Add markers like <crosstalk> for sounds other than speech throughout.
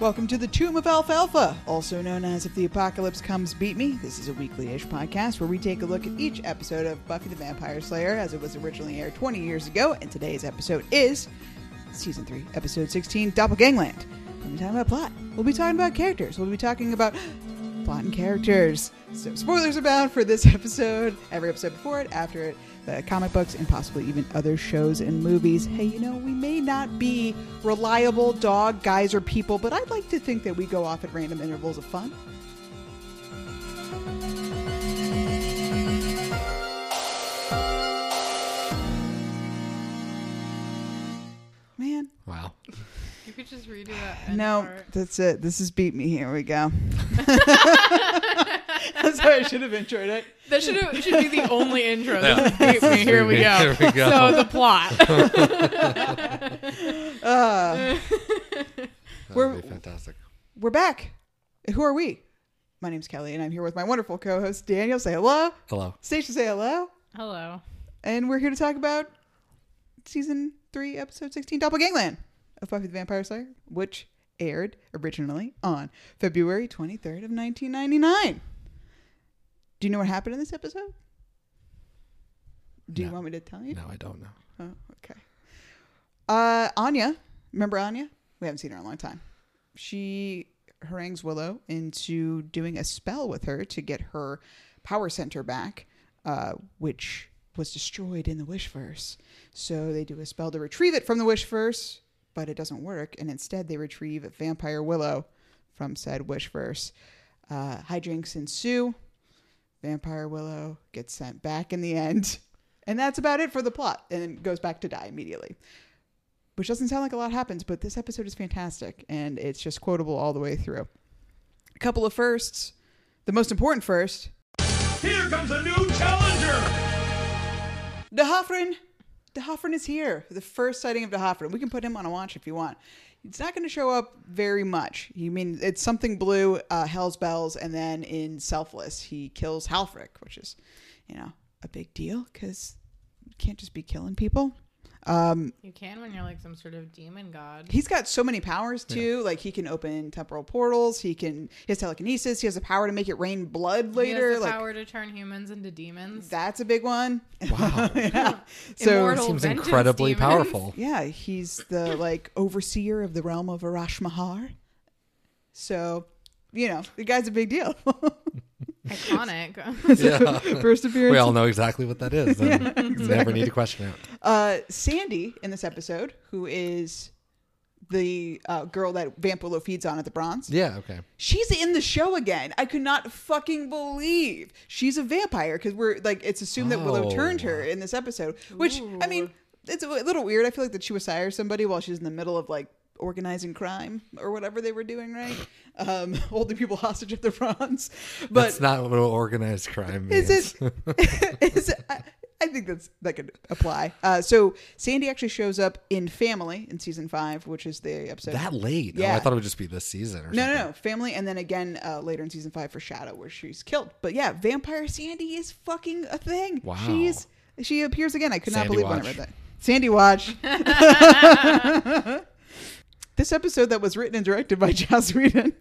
Welcome to the Tomb of Alfalfa, also known as If the Apocalypse Comes Beep Me. This is a weekly ish podcast where we take a look at each episode of Buffy the Vampire Slayer as it was originally aired 20 years ago, and today's episode is Season 3, Episode 16, Doppelgangland. When we talk about plot, we'll be talking about characters. We'll be talking about <gasps> plot and characters. So, spoilers abound for this <laughs> episode, every episode before it, after it, the comic books, and possibly even other shows and movies. Hey, you know, we may not be reliable dog guys or people, but I'd like to think that we go off at random intervals of fun. Man, Wow. You could just redo that. no, part. that's it. This is beep me. Here we go. <laughs> <laughs> <laughs> That's how I should have enjoyed it. That should have, should be the only intro. Yeah. This <laughs> is- here we go. Here we go. So the plot. <laughs> Uh, That We're- would be fantastic. we're back. Who are we? My name's Kelly, and I'm here with my wonderful co-host Daniel. Say hello. Hello. Station, say hello. Hello. And we're here to talk about season three, episode sixteen, Doppelgangland of Buffy the Vampire Slayer, which aired originally on February twenty third of nineteen ninety nine. Do you know what happened in this episode? Do you No. want me to tell you? No, I don't know. Oh, okay. Uh, Anya, remember Anya? We haven't seen her in a long time. She harangues Willow into doing a spell with her to get her power center back, uh, which was destroyed in the Wishverse. So they do a spell to retrieve it from the Wishverse, but it doesn't work, and instead they retrieve Vampire Willow from said Wishverse. Uh, hijinks ensue. Vampire Willow gets sent back in the end. And that's about it for the plot. And goes back to die immediately. Which doesn't sound like a lot happens, but this episode is fantastic. And it's just quotable all the way through. A couple of firsts. The most important first Here comes a new challenger! D'Hoffryn. D'Hoffryn is here. The first sighting of D'Hoffryn. We can put him on a watch if you want. It's not going to show up very much. You mean it's something blue, uh, Hell's Bells, and then in Selfless, he kills Halfrek, which is, you know, a big deal because you can't just be killing people. Um, You can when you're like some sort of demon god. he's got so many powers too. Like he can open temporal portals. He can he has telekinesis. He has the power to make it rain blood He later. has the like power to turn humans into demons. that's a big one. Wow. <laughs> yeah. So Immortal Seems incredibly demons. powerful. Yeah, he's the like overseer of the realm of Arashmaharr. So, you know, the guy's a big deal. <laughs> Iconic. <laughs> Yeah. First appearance. We all know exactly what that is. and <laughs> Never need to question it. Uh, Sandy in this episode, who is the uh, girl that Vamp Willow feeds on at the Bronze. Yeah, okay. She's in the show again. I could not fucking believe she's a vampire because we're like it's assumed that Willow Oh. turned her in this episode. Which I mean, it's a little weird. I feel like that she was sire somebody while she's in the middle of like organizing crime or whatever they were doing, right? Um, <laughs> holding people hostage at the bronze. But That's not what organized crime means. is it? <laughs> is it? I, I think that's that could apply. Uh, so Sandy actually shows up in Family in season five, which is the episode that late? Oh, Yeah. I thought it would just be this season or no, something. no, no. Family, and then again uh, later in season five for Shadow, where she's killed. But yeah, Vampire Sandy is fucking a thing. Wow. She's she appears again. I could not Sandy believe when I read that. Sandy Watch. <laughs> this episode that was written and directed by <laughs> Joss Whedon.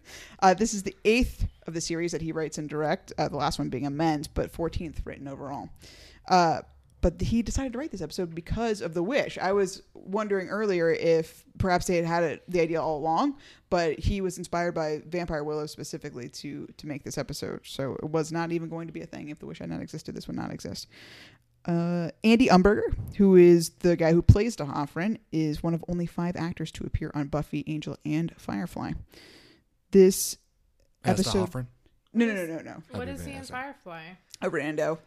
Uh, this is the eighth of the series that he writes and direct. Uh, the last one being Amends, but fourteenth written overall. Uh, but he decided to write this episode because of the wish. I was wondering earlier if perhaps they had had it, the idea all along, but he was inspired by Vampire Willow specifically to to make this episode. So it was not even going to be a thing. If the wish had not existed, this would not exist. Uh, Andy Umberger, who is the guy who plays D'Hoffryn, is one of only five actors to appear on Buffy, Angel, and Firefly. This As episode, D'Hoffryn? no, no, no, no, no, What is That'd is be he in. Firefly? a rando.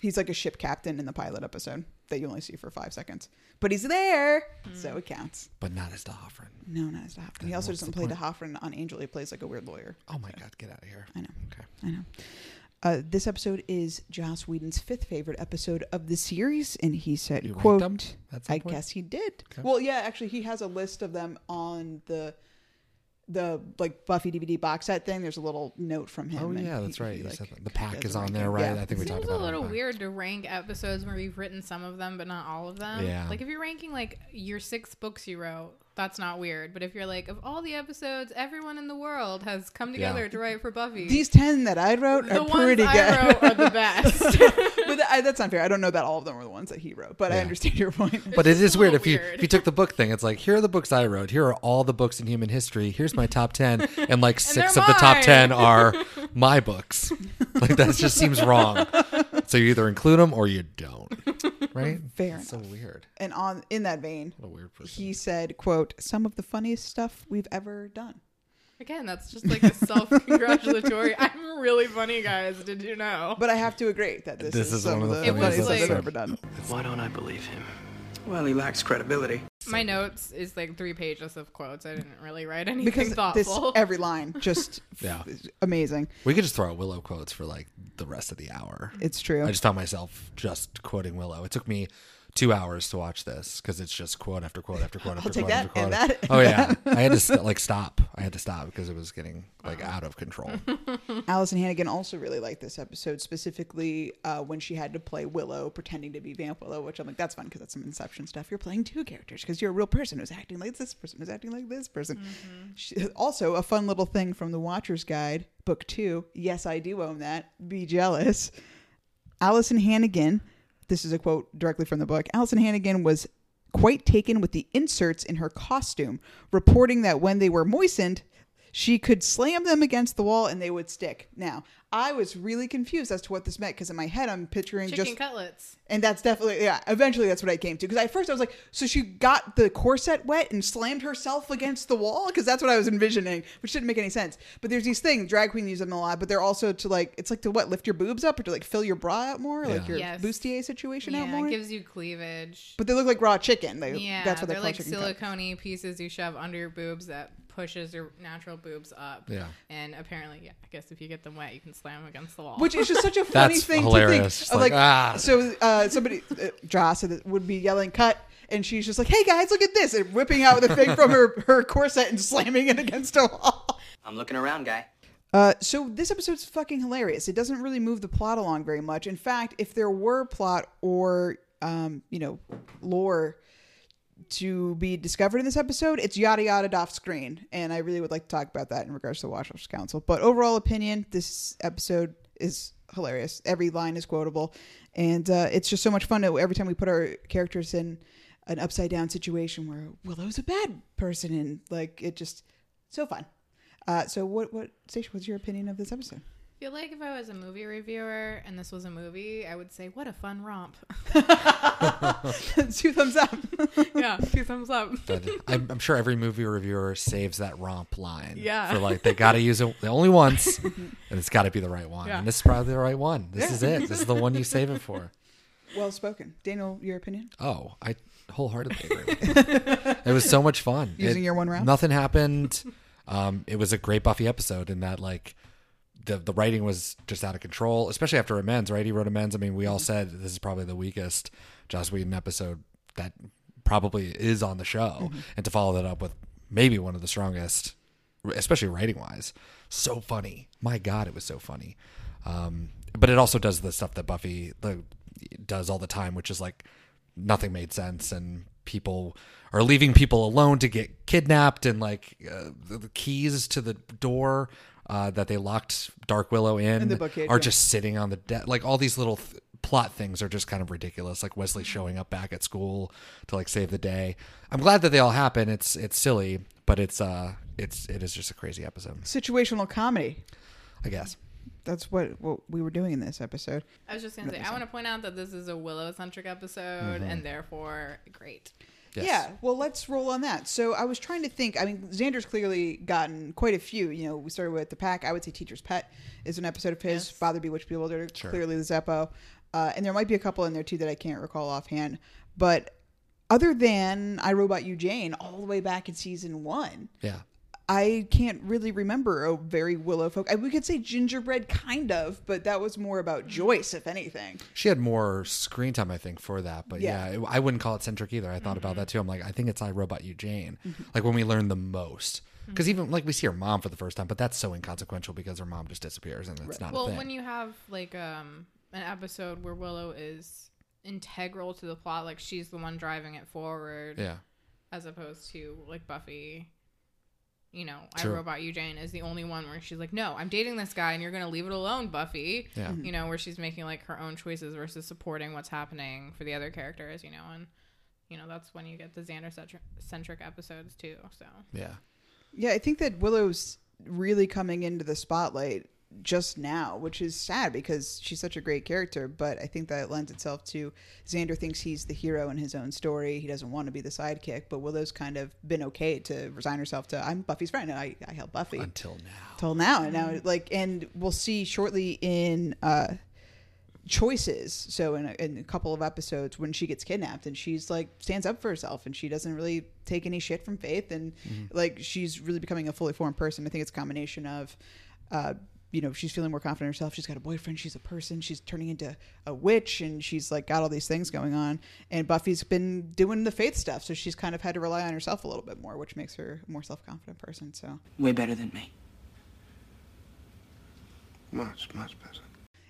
He's like a ship captain in the pilot episode that you only see for five seconds, but he's there, so it counts. But not as D'Hoffryn. No, not as D'Hoffryn. He also what's doesn't the play point? DeHoffrin on Angel. He plays like a weird lawyer. Oh my God, get out of here. I know. Okay. I know. Uh, this episode is Joss Whedon's fifth favorite episode of the series, and he said, You "quote them at some I point? guess he did. Okay. Well, yeah, actually, he has a list of them on the the like Buffy DVD box set thing. There's a little note from him. Oh yeah, he- that's he, right. You like, said that. The pack is on there, right? Yeah. I think we talked Seems about a little on the- weird to rank episodes where we've written some of them but not all of them. Yeah. Like if you're ranking like your six books you wrote, that's not weird. But if you're like, of all the episodes, everyone in the world has come together Yeah. to write for Buffy. These ten that I wrote the are ones pretty I good. wrote are the <laughs> best. <laughs> but that, I, that's not fair. I don't know that all of them were the ones that he wrote, but I understand your point. But it's just is weird if you weird. if you took the book thing. It's like here are the books I wrote. Here are all the books in human history. Here's my top ten, <laughs> and like six they're of the top ten are my books. Like that just seems wrong. So you either include them or you don't. <laughs> Right? Fair It's so weird. and on in that vein, What a weird person. he said, "quote Some of the funniest stuff we've ever done." Again, that's just like a self-congratulatory. <laughs> I'm really funny, guys. Did you know? But I have to agree that this, This is, is some one of of the the funniest funniest stuff I've episodes. ever done. Why don't I believe him? Well, he lacks credibility. My notes is like three pages of quotes. I didn't really write anything Because this thoughtful. <laughs> every line just <laughs> Yeah. amazing. We could just throw out Willow quotes for like the rest of the hour. It's true. I just found myself just quoting Willow. It took me two hours to watch this because it's just quote after quote after quote after take quote that after quote. and that oh yeah, <laughs> I had to st- like stop. I had to stop because it was getting like out of control. <laughs> Alyson Hannigan also really liked this episode, specifically uh, when she had to play Willow, pretending to be Vamp Willow, which I'm like, that's fun because that's some Inception stuff. You're playing two characters because you're a real person who's acting like this person who's acting like this person. She, also, a fun little thing from the Watcher's Guide, Book Two. Yes, I do own that. Be jealous. Alyson Hannigan, this is a quote directly from the book. Alyson Hannigan was quite taken with the inserts in her costume, reporting that when they were moistened, she could slam them against the wall and they would stick. Now, I was really confused as to what this meant because in my head I'm picturing Chicken just cutlets. and that's definitely yeah. Eventually, that's what I came to because at first I was like, so she got the corset wet and slammed herself against the wall because that's what I was envisioning, which didn't make any sense. But there's these things drag queen use them a lot, but they're also to like it's like to what lift your boobs up or to like fill your bra out more, like your Yes. bustier situation out more. it gives you cleavage. but they look like raw chicken. They, Yeah, that's what they they're call like chicken cuts. silicone pieces you shove under your boobs that pushes your natural boobs up. Yeah. And apparently, yeah, I guess if you get them wet, you can slam them against the wall. Which is just such a <laughs> funny That's thing hilarious. to think. Of like, like, ah. so uh, somebody, uh, Joss, would be yelling "cut," and she's just like, "Hey guys, look at this!" and whipping out the thing from her her corset and slamming it against a wall. I'm looking around, guy. Uh, so this episode's fucking hilarious. It doesn't really move the plot along very much. In fact, if there were plot or um, you know, lore to be discovered in this episode, it's yada yada off screen, and I really would like to talk about that in regards to the Watchers Council. But overall opinion, this episode is hilarious. Every line is quotable, and uh, it's just so much fun. to- Every time we put our characters in an upside down situation where Willow's a bad person, and like it just so fun. Uh, so what what Station, what's your opinion of this episode? I feel like if I was a movie reviewer and this was a movie, I would say, "What a fun romp!" <laughs> <laughs> Two thumbs up. <laughs> yeah, two thumbs up. But I'm, I'm sure every movie reviewer saves that romp line. Yeah. For like they got to use it only once, and it's got to be the right one. Yeah. And this is probably the right one. This Yeah. is it. This is the one you save it for. well spoken, Daniel. Your opinion? Oh, I wholeheartedly agree. with it was so much fun. Using It- your one round? Nothing happened. Um, it was a great Buffy episode in that like the the writing was just out of control, especially after amends. Right, he wrote amends. I mean, we all said this is probably the weakest Joss Whedon episode that probably is on the show, and to follow that up with maybe one of the strongest, especially writing wise, so funny. My God, it was so funny. Um, but it also does the stuff that Buffy the, does all the time, which is like nothing made sense and people are leaving people alone to get kidnapped and like uh, the keys to the door uh, that they locked Dark Willow in, In the bookcase, are yeah. just sitting on the deck. Like all these little th- plot things are just kind of ridiculous. Like Wesley showing up back at school to like save the day. I'm glad that they all happen. It's it's silly, but it's uh it's it is just a crazy episode. Situational comedy. I guess. That's what what we were doing in this episode. I was just gonna say, I want to point out that this is a Willow-centric episode, and therefore great. Yes. Yeah, well, let's roll on that. So I was trying to think. I mean, Xander's clearly gotten quite a few. You know, we started with the pack. I would say Teacher's Pet is an episode of his. Yes. Bother Bewitched Bewildered, Sure. clearly the Zeppo, uh, and there might be a couple in there too that I can't recall offhand. But other than I Robot You Jane, all the way back in season one, Yeah. I can't really remember a very Willow folk. I, we could say Gingerbread, kind of, but that was more about mm-hmm. Joyce, if anything. She had more screen time, I think, for that. But Yeah. yeah, it- I wouldn't call it centric either. I thought about mm-hmm. that too. I'm like, I think it's I Robot You Jane. Mm-hmm. Like when we learn the most. Because even like we see her mom for the first time, but that's so inconsequential because her mom just disappears and it's not a Well, thing. when you have like um an episode where Willow is integral to the plot, like she's the one driving it forward. yeah. as opposed to like Buffy. You know, True. I Robot You Jane is the only one where she's like, "No, I'm dating this guy, and you're gonna leave it alone, Buffy." Yeah. Mm-hmm. You know, where she's making like her own choices versus supporting what's happening for the other characters. You know, and you know that's when you get the Xander centric- centric episodes too. So Yeah. Yeah, I think that Willow's really coming into the spotlight just now, which is sad because she's such a great character. But I think that lends itself to Xander thinks he's the hero in his own story. He doesn't want to be the sidekick. But Willow's kind of been okay to resign herself to I'm Buffy's friend and I, I help Buffy Until now. till now. And now, like, and we'll see shortly in uh, choices. So in a, in a couple of episodes, when she gets kidnapped and she's like stands up for herself and she doesn't really take any shit from Faith and like she's really becoming a fully formed person. I think it's a combination of. Uh, you know, she's feeling more confident in herself. She's got a boyfriend. She's a person. She's turning into a witch, and she's like got all these things going on. And Buffy's been doing the faith stuff, so she's kind of had to rely on herself a little bit more, which makes her a more self confident person. So Way better than me. Much, much better.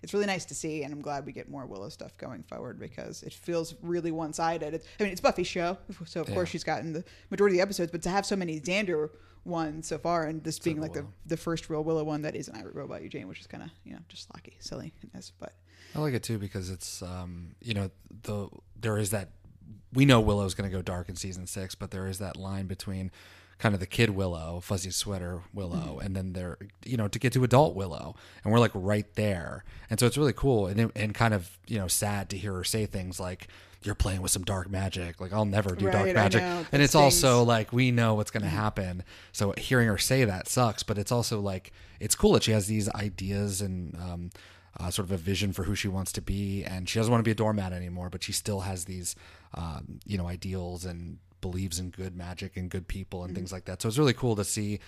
It's really nice to see, and I'm glad we get more Willow stuff going forward because it feels really one sided. It's, I mean, it's Buffy's show, so of Yeah. course she's gotten the majority of the episodes, but to have so many Xander ones so far, and this being like the, Willow. the first real Willow one that isn't I Robot You Jane, which is kind of you know just slocky, silly, but I like it too because it's um you know the there is that we know Willow's going to go dark in season 6 but there is that line between kind of the kid Willow fuzzy sweater Willow and then they're you know to get to adult Willow and we're like right there. And so it's really cool and it- and kind of you know sad to hear her say things like you're playing with some dark magic. Like I'll never do Right, dark magic. know. and it's also like we know what's going to happen. So hearing her say that sucks but it's also like it's cool that she has these ideas and um uh, sort of a vision for who she wants to be, and she doesn't want to be a doormat anymore. But she still has these, um, you know, ideals and believes in good magic and good people and things like that. So it's really cool to see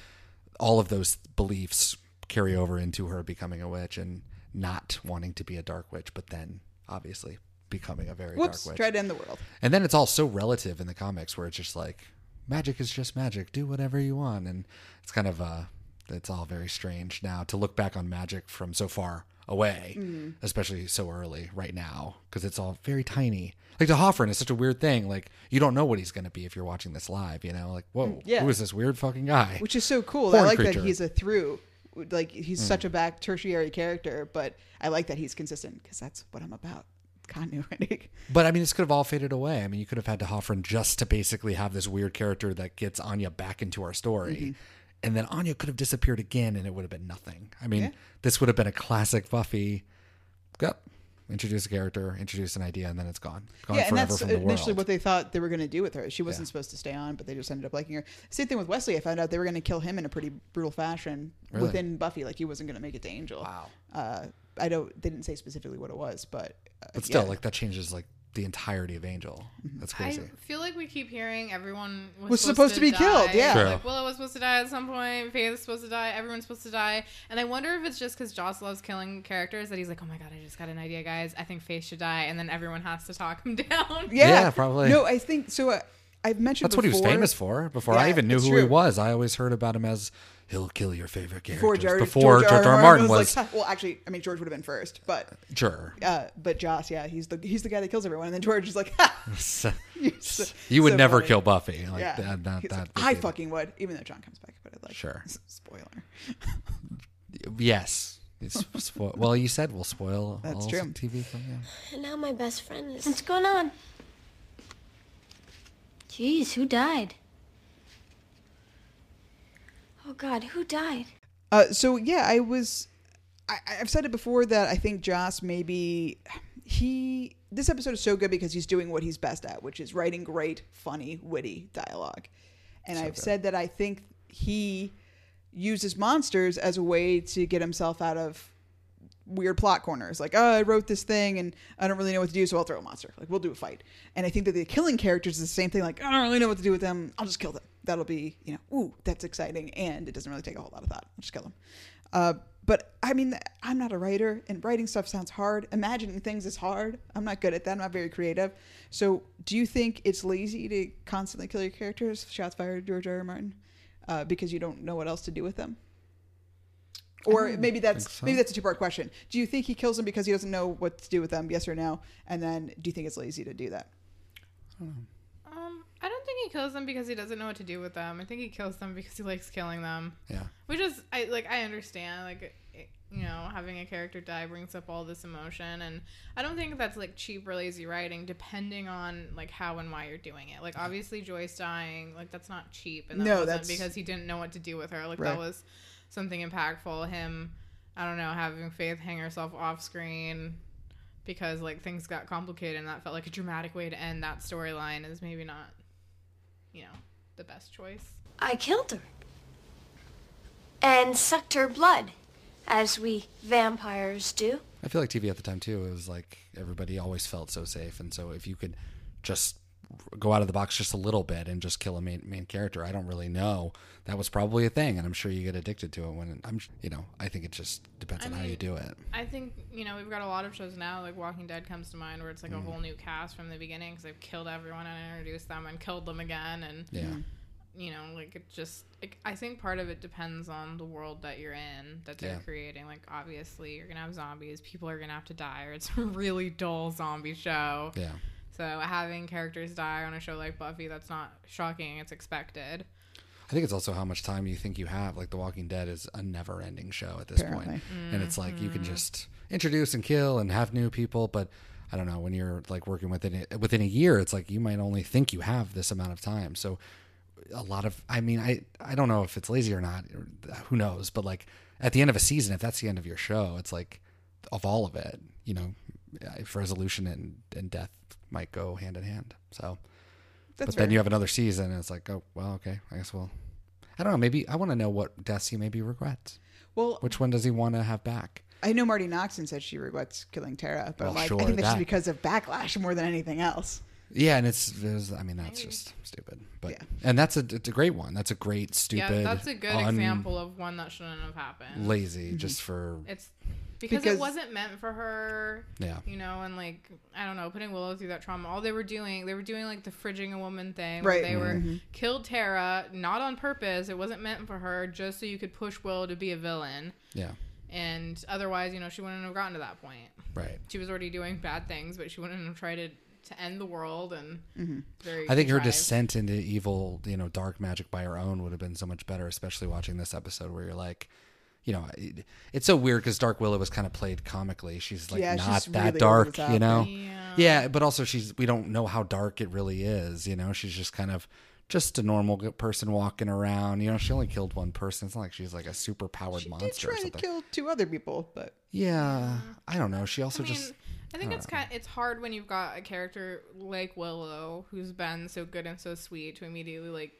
all of those beliefs carry over into her becoming a witch and not wanting to be a dark witch, but then obviously becoming a very whoops, dark witch. try to end the world. And then it's all so relative in the comics where it's just like magic is just magic. Do whatever you want. And it's kind of uh it's all very strange now to look back on magic from so far away, Mm. especially so early right now because it's all very tiny. Like D'Hoffryn is such a weird thing. Like you don't know what he's going to be if you're watching this live, you know? Like, whoa, Mm, yeah. who is this weird fucking guy? which is so cool. Horn I like creature. that he's a through. Like he's such a back tertiary character, but I like that he's consistent because that's what I'm about. <laughs> Continuity. But I mean, this could have all faded away. I mean, you could have had to Hoffman just to basically have this weird character that gets Anya back into our story. Mm-hmm. And then Anya could have disappeared again and it would have been nothing. I mean, Yeah. this would have been a classic Buffy. Yep. Introduce a character, introduce an idea, and then it's gone. Gone yeah, and forever that's from the initially world. what they thought they were going to do with her. She wasn't Yeah. supposed to stay on, but they just ended up liking her. Same thing with Wesley. I found out they were going to kill him in a pretty brutal fashion Really? within Buffy. Like he wasn't going to make it to Angel. Wow. Uh, I don't. They didn't say specifically what it was, but uh, But still, yeah. like that changes like the entirety of Angel. That's crazy. I feel like we keep hearing everyone was, Was supposed to be die. killed, yeah. True. Like Willow was supposed to die at some point. Faith was supposed to die. Everyone's supposed to die. And I wonder if it's just because Joss loves killing characters that he's like, oh my god, I just got an idea, guys. I think Faith should die, and then everyone has to talk him <laughs> down. yeah, Yeah, probably. No, I think so. Uh, I've mentioned That's what he was famous for. Before I even knew it's who he was, I always heard about him as he'll kill your favorite Before characters. George, Before George, R. R. Martin was, like, well, actually, I mean, George would have been first, but sure. uh, but Joss, yeah, he's the he's the guy that kills everyone, and then George is like, ha, <laughs> <laughs> So- <laughs> You're so- you would so never funny. kill Buffy. Like yeah, that, that, that like, I be- fucking would, even though John comes back, but I'd like Sure. spoiler. Yes. It's spo- well, you said we'll spoil That's all true. TV from yeah. And now my best friend is. What's going on? Jeez, who died? Oh God, who died? Uh, so yeah, I was. I, I've said it before that I think Joss maybe he. This episode is so good because he's doing what he's best at, which is writing great, funny, witty dialogue. And I've said that I think he uses monsters as a way to get himself out of weird plot corners. Like, oh, I wrote this thing and I don't really know what to do, so I'll throw a monster. Like, we'll do a fight. And I think that the killing characters is the same thing. Like, I don't really know what to do with them. I'll just kill them. That'll be, you know, ooh, that's exciting. And it doesn't really take a whole lot of thought. I'll just kill them. Uh, but I mean, I'm not a writer, and writing stuff sounds hard. Imagining things is hard. I'm not good at that. I'm not very creative. So, do you think it's lazy to constantly kill your characters? Shots fired, George R. R. Martin, uh, because you don't know what else to do with them. Or maybe that's so. maybe that's a two part question. Do you think he kills them because he doesn't know what to do with them? Yes or no? And then do you think it's lazy to do that? Um, I don't think he kills them because he doesn't know what to do with them. I think he kills them because he likes killing them. Yeah. Which is, I like, I understand. Like, it, you know, having a character die brings up all this emotion, and I don't think that's like cheap or lazy writing, depending on like how and why you're doing it. Like, obviously, Joyce dying, like that's not cheap, and that No, wasn't that's- because he didn't know what to do with her. Like, Right. that was something impactful. Him, I don't know, having Faith hang herself off screen because like things got complicated, and that felt like a dramatic way to end that storyline. Is maybe not, you know, the best choice. I killed her. And sucked her blood, as we vampires do. I feel like TV at the time too. It was like everybody always felt so safe, and so if you could just go out of the box just a little bit and just kill a main main character, I don't really know. That was probably a thing, and I'm sure you get addicted to it when I'm. You know, I think it just depends I on how you do it. I think you know we've got a lot of shows now, like Walking Dead comes to mind, where it's Mm. like a whole new cast from the beginning because they've killed everyone and introduced them and killed them again, and Yeah. you know, like it just. Like, I think part of it depends on the world that you're in that they're Yeah. creating. Like obviously, you're gonna have zombies, people are gonna have to die, or it's a <laughs> really dull zombie show. Yeah. So having characters die on a show like Buffy, that's not shocking. It's expected. I think it's also how much time you think you have. Like The Walking Dead is a never-ending show at this point, Apparently. and it's like you Mm-hmm. can just introduce and kill and have new people, but I don't know when you're like working within it, within a year, it's like you might only think you have this amount of time. So a lot of, I mean, I I don't know if it's lazy or not, or who knows, but like at the end of a season, if that's the end of your show, it's like of all of it, you know, if resolution and and death might go hand in hand. So That's but then you have another season, and it's like, oh well, okay, I guess we'll. I don't know. Maybe I want to know what deaths he maybe regrets. well, Which one does he want to have back? I know Marti Noxon said she regrets killing Tara, but Well, like sure, I think that's that- just because of backlash more than anything else. Yeah, and it's, it's I mean that's just stupid. But yeah. and that's a it's a great one. That's a great stupid. yeah, that's a good un- example of one that shouldn't have happened. Lazy, mm-hmm. just for It's because, Because- it wasn't meant for her. Yeah. You know, and like I don't know, putting Willow through that trauma. All they were doing, they were doing like the fridging a woman thing, where Right. They were Mm-hmm. killed Tara, not on purpose. It wasn't meant for her, just so you could push Willow to be a villain. yeah, And otherwise, you know, she wouldn't have gotten to that point. right. She was already doing bad things, but she wouldn't have tried to to end the world and very. I think her descent into evil, you know, dark magic by her own would have been so much better, especially watching this episode where you're like, you know, it, it's so weird because Dark Willow was kind of played comically. She's like Yeah, not she's that really dark, you know. Yeah. Yeah, but also she's we don't know how dark it really is. You know, she's just kind of just a normal person walking around. You know, she only killed one person. It's not like she's like a super powered She did monster or try to something. kill two other people, but yeah, I don't know. She also I mean, just I think it's kind. It's hard when you've got a character like Willow, who's been so good and so sweet, to immediately like s-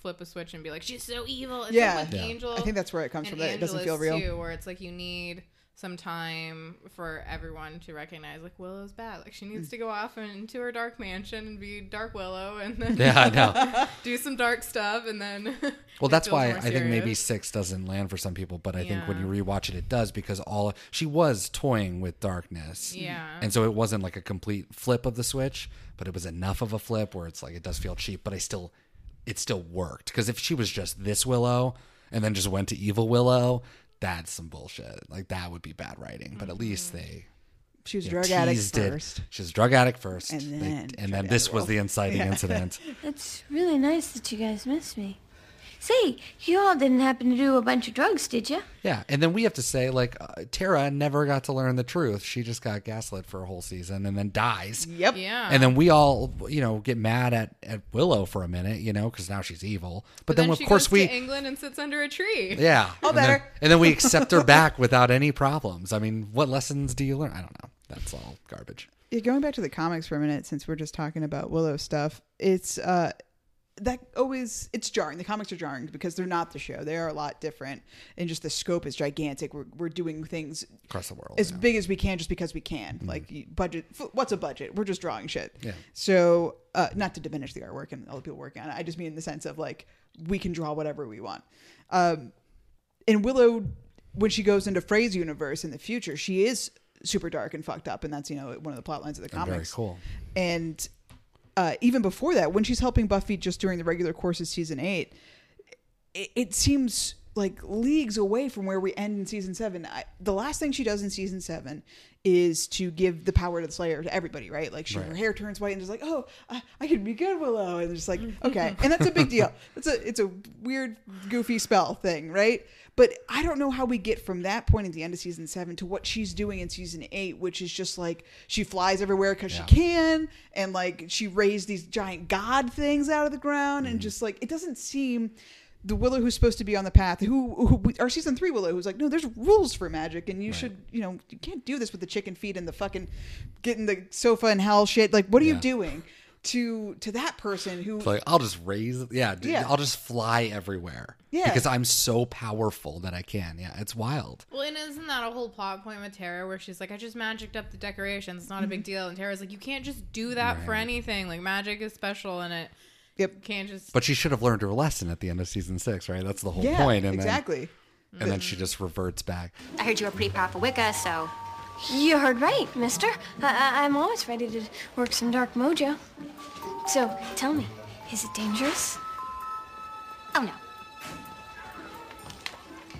flip a switch and be like, she's so evil. It's Yeah. like with Yeah. Angel. I think that's where it comes from. That it doesn't feel real. Too, where it's like you need some time for everyone to recognize like Willow's bad. Like she needs Mm. to go off into her dark mansion and be Dark Willow, and then yeah, I know. <laughs> do some dark stuff, and then <laughs> Well, that's why I think maybe six doesn't land for some people, but I think when you Yeah. rewatch it, it does because all she was toying with darkness. Yeah. and so it wasn't like a complete flip of the switch, but it was enough of a flip where it's like it does feel cheap, but I still, it still worked because if she was just this Willow and then just went to evil Willow, that's some bullshit. Like that would be bad writing. But at Mm-hmm. least they. she was a you know, drug addict teased it. first. She was a drug addict first, And They- then and then this was the inciting <laughs> Yeah. incident. It's really nice that you guys miss me. Say, you all didn't happen to do a bunch of drugs, did you? Yeah, and then we have to say like uh, Tara never got to learn the truth. She just got gaslit for a whole season and then dies. Yep. yeah. And then we all, you know, get mad at, at Willow for a minute, you know, because now she's evil. But, then, of she course goes we, to England and sits under a tree. yeah, All and then- better. and then we accept her back without any problems. I mean, what lessons do you learn? I don't know. That's all garbage. Yeah, going back to the comics for a minute, since we're just talking about Willow stuff, it's uh that always it's jarring. The comics are jarring because they're not the show. They are a lot different, and just the scope is gigantic. We're we're doing things Across the world. as yeah. big as we can just because we can. Like budget, what's a budget? We're just drawing shit. Yeah. So uh, not to diminish the artwork and all the people working on it. I just mean in the sense of like we can draw whatever we want. Um, in Willow, when she goes into Fray's universe in the future, she is super dark and fucked up, and that's you know one of the plot lines of the And comics. very cool. And uh, even before that, when she's helping Buffy just during the regular course of season eight, it, it seems like leagues away from where we end in season seven. I, the last thing she does in season seven is to give the power to the Slayer to everybody, right? Like she, her hair turns white and just like, oh, I, I can be good, Willow, and just like, <laughs> okay, and that's a big deal. It's a it's a weird, goofy spell thing, right? But I don't know how we get from that point at the end of season seven to what she's doing in season eight, which is just like she flies everywhere because Yeah. she can, and like she raised these giant god things out of the ground, Mm-hmm. and just like it doesn't seem the Willow who's supposed to be on the path, who, who our season three Willow, who's like, no, there's rules for magic, and you should, you know, you can't do this with the chicken feet and the fucking getting the sofa and hell shit. Like, what are you doing? To to that person who It's like I'll just raise, yeah, Yeah. I'll just fly everywhere, Yeah. because I'm so powerful that I can. Yeah, it's wild. Well, and isn't that a whole plot point with Tara where she's like, I just magicked up the decorations. It's not a big mm-hmm. deal. And Tara's like, you can't just do that for anything. Like, magic is special and it Yep. can't just. But she should have learned her lesson at the end of season six, right? That's the whole yeah, point. And exactly. Then, and then she just reverts back. I heard you were pretty powerful Wicca, so... You heard right, mister. I- I- I'm always ready to work some dark mojo. So, tell me, is it dangerous? Oh, no.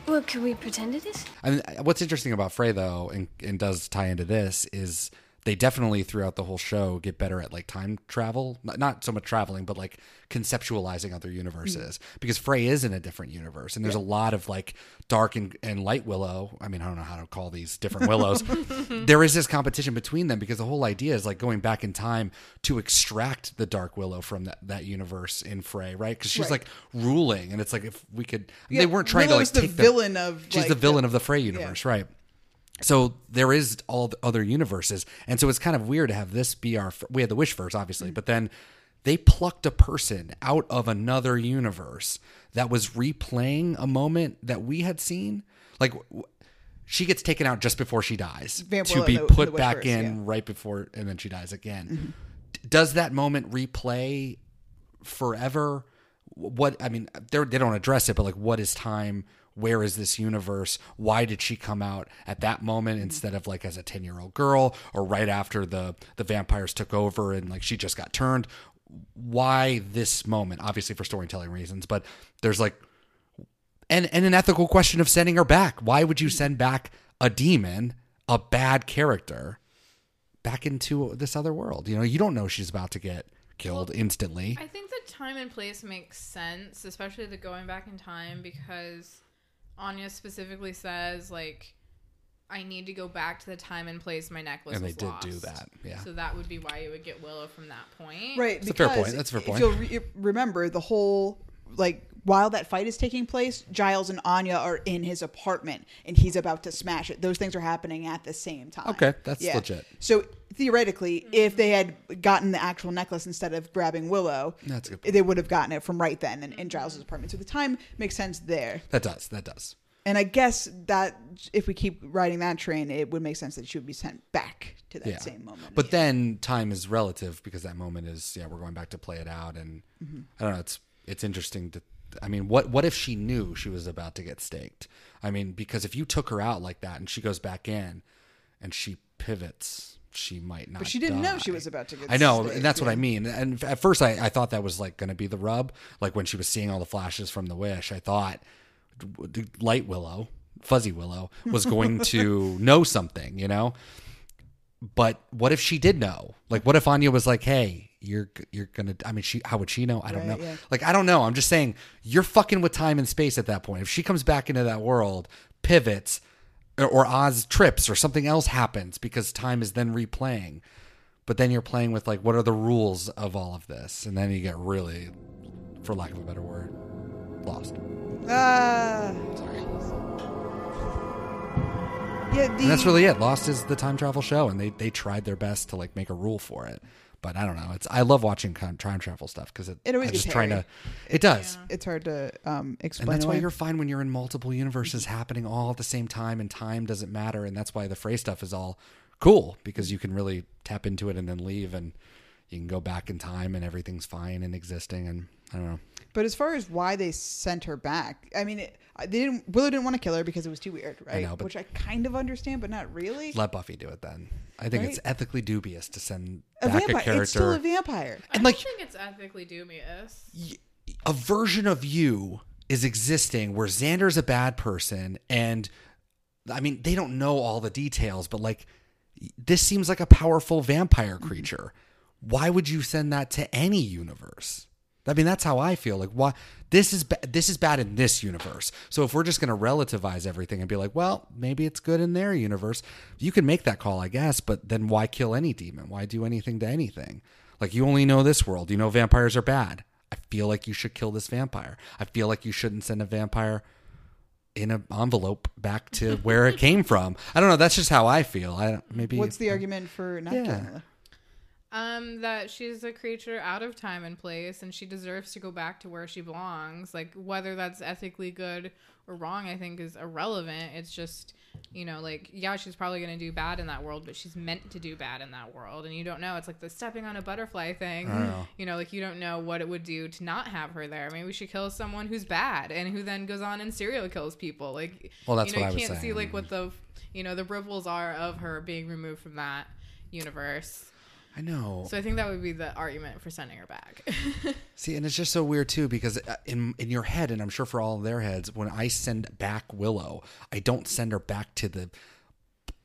Well, can we pretend it is? I mean, what's interesting about Fray though, and, and does tie into this, is they definitely throughout the whole show get better at like time travel. Not, so much traveling, but like conceptualizing other universes. Mm. Because Fray is in a different universe, and there's a lot of like dark and, and light Willow. I mean, I don't know how to call these different <laughs> Willows. <laughs> there is this competition between them because the whole idea is like going back in time to extract the Dark Willow from that, that universe in Fray, right? Because she's Right. like ruling, and it's like if we could, Yeah, they weren't trying Willow's to the like take the- villain of, She's like, the the- villain of the Fray universe, right? So there is all the other universes, and so it's kind of weird to have this be our. We had the wish first, obviously, mm. but then they plucked a person out of another universe that was replaying a moment that we had seen. Like she gets taken out just before she dies Vamp to Willow be in the- in put back Wishverse, in yeah. right before, and then she dies again. Mm-hmm. D- Does that moment replay forever? What I mean, they don't address it, but like, what is time? Where is this universe? Why did she come out at that moment instead of like as a ten year old girl or right after the the vampires took over and like she just got turned? Why this moment? Obviously for storytelling reasons, but there's like and and an ethical question of sending her back. Why would you send back a demon, a bad character, back into this other world? You know, you don't know she's about to get killed instantly. I think the time and place makes sense, especially the going back in time, because Anya specifically says, like, I need to go back to the time and place my necklace And they was did lost. do that, yeah. So that would be why you would get Willow from that point. Right. That's a fair point. That's a fair if point. you'll re- remember the whole like while that fight is taking place, Giles and Anya are in his apartment and he's about to smash it. Those things are happening at the same time. Okay, that's legit. So theoretically, if they had gotten the actual necklace instead of grabbing Willow, That's a good point. they would have gotten it from right then in, in Giles' apartment. So the time makes sense there. That does. That does. And I guess that if we keep riding that train, it would make sense that she would be sent back to that Yeah. same moment. But again. then time is relative because that moment is yeah, we're going back to play it out and Mm-hmm. I don't know, it's it's interesting to I mean, what what if she knew she was about to get staked? I mean, because if you took her out like that and she goes back in and she pivots, she might not. But she didn't know she was about to get I know, staked, and that's what. I mean. And at first, I, I thought that was like going to be the rub. Like when she was seeing all the flashes from the wish, I thought Light Willow, Fuzzy Willow, was going <laughs> to know something, you know. But what if she did know? Like, what if Anya was like, "Hey, you're you're gonna"? I mean, she how would she know? I don't Right, know. yeah. Like, I don't know. I'm just saying you're fucking with time and space at that point. If she comes back into that world, pivots, or, or Oz trips, or something else happens because time is then replaying. But then you're playing with like, what are the rules of all of this? And then you get really, for lack of a better word, lost. Ah. Sorry. yeah, the, And that's really it. Lost is the time travel show, and they they tried their best to like make a rule for it. But I don't know. It's I love watching time travel stuff because it, It always I'm just trying to. It does, it's hard to um, and explain. that's why you're fine when you're in multiple universes happening all at the same time, and time doesn't matter, and that's why the Fray stuff is all cool because you can really tap into it and then leave, and you can go back in time, and everything's fine and existing, and I don't know. But as far as why they sent her back, I mean, it, they didn't. Willow didn't want to kill her because it was too weird, right? know, but- Which I kind of understand, but not really. Let Buffy do it then. I think it's ethically dubious to send a back vampire. a character. It's still a vampire. I And, don't like- think it's ethically dubious. a version of you is existing where Xander's a bad person and I mean they don't know all the details but like this seems like a powerful vampire mm-hmm. creature. Why would you send that to any universe? I mean that's how I feel. Like why this is ba- this is bad in this universe. So if we're just going to relativize everything and be like, well, maybe it's good in their universe, you can make that call, I guess, but then why kill any demon? Why do anything to anything? Like you only know this world. You know vampires are bad. I feel like you should kill this vampire. I feel like you shouldn't send a vampire in an envelope back to where it <laughs> came from. I don't know. That's just how I feel. I don't, maybe. What's the argument for not Yeah. killing? Um, that she's a creature out of time and place, and she deserves to go back to where she belongs. Like whether that's ethically good or wrong, I think is irrelevant. It's just, you know, like yeah, she's probably gonna do bad in that world, but she's meant to do bad in that world, and you don't know. It's like the stepping on a butterfly thing. know. You know, like you don't know what it would do to not have her there. Maybe she kills someone who's bad and who then goes on and serial kills people. Like, Well, that's you know, what I you was can't see like what the, you know, the ripples are of her being removed from that universe. I know. So I think that would be the argument for sending her back. <laughs> See, and it's just so weird too because uh, in in your head, and I'm sure for all of their heads, when I send back Willow, I don't send her back to the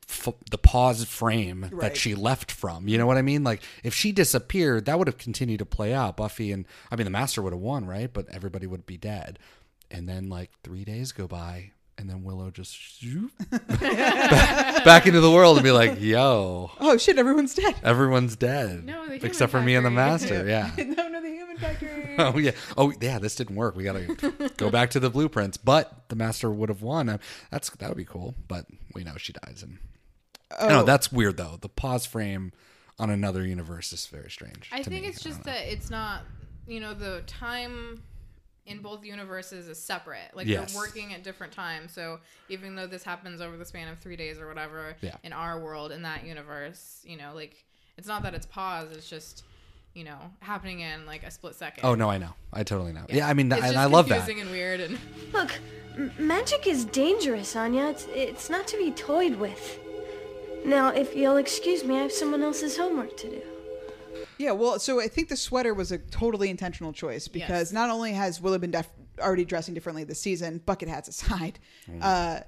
f- the pause frame that she left from. You know what I mean? Like if she disappeared, that would have continued to play out. Buffy and I mean the Master would have won, right? But everybody would be dead. And then like three days go by, and then Willow just zoop, <laughs> back, back into the world and be like, "Yo, Oh shit! Everyone's dead. everyone's dead, No, the human except for me and the. Master." <laughs> Yeah. no, no, the human factory. <laughs> Oh yeah. Oh yeah. This didn't work. We gotta go back to the blueprints. But the master would have won. Uh, That's that would be cool. But we know she dies. And I Oh. know that's weird though. The pause frame on another universe is very strange. I to think me. it's I just know. that it's not, you know, the time in both universes is separate. Like Yes. they're working at different times. So even though this happens over the span of three days or whatever, Yeah. in our world, in that universe, you know, like it's not that it's paused. It's just, you know, happening in like a split second. Oh no, I know. I totally know. Yeah, I mean, It's and just I love that. confusing and weird and <laughs> Look, m- magic is dangerous, Anya. It's, it's not to be toyed with. Now, if you'll excuse me, I have someone else's homework to do. Yeah, well, so I think the sweater was a totally intentional choice because Yes. not only has Willow been def- already dressing differently this season, bucket hats aside, mm. uh,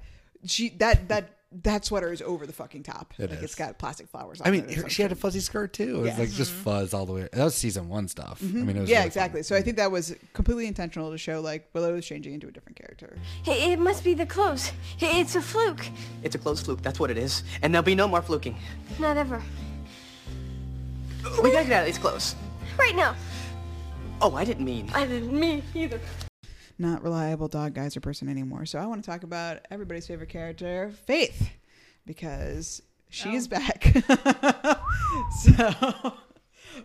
she that that that sweater is over the fucking top. It like is. it's got plastic flowers. I mean, it her- she had a fuzzy skirt too. It was Yeah. like just mm-hmm. fuzz all the way. That was season one stuff. Mm-hmm. I mean, it was yeah, really fun. exactly. So I think that was completely intentional to show like Willow is changing into a different character. It, it must be the clothes. It's a fluke. It's a closed fluke, that's what it is. And there'll be no more fluking. Not ever. We gotta get out of these clothes. Right now. Oh, I didn't mean. I didn't mean either. Not reliable dog geyser person anymore. So I want to talk about everybody's favorite character, Faith, because she is oh. back. <laughs> so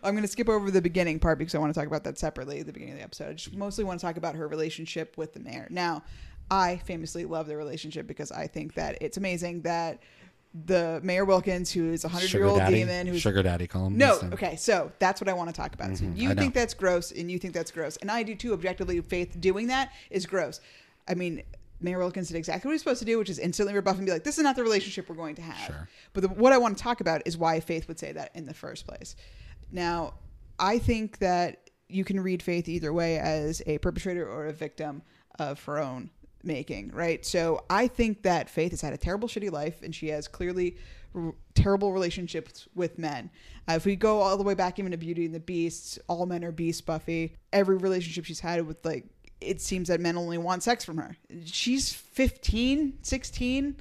I'm going to skip over the beginning part because I want to talk about that separately at the beginning of the episode. I just mostly want to talk about her relationship with the mayor. Now, I famously love their relationship because I think that it's amazing that the Mayor Wilkins, who is a hundred year old daddy. demon, who's Sugar daddy. Call him. no, okay, so that's what I want to talk about. So you Mm-hmm. I know. think that's gross, and you think that's gross, and I do too. Objectively, Faith doing that is gross. I mean, Mayor Wilkins did exactly what he's supposed to do, which is instantly rebuff and be like, "This is not the relationship we're going to have." Sure. But the, what I want to talk about is why Faith would say that in the first place. Now, I think that you can read Faith either way as a perpetrator or a victim of her own making, right? So I think that Faith has had a terrible, shitty life, and she has clearly r- terrible relationships with men. Uh, if we go all the way back even to Beauty and the Beast, all men are beasts, Buffy. Every relationship she's had with like it seems that men only want sex from her. She's 15, 16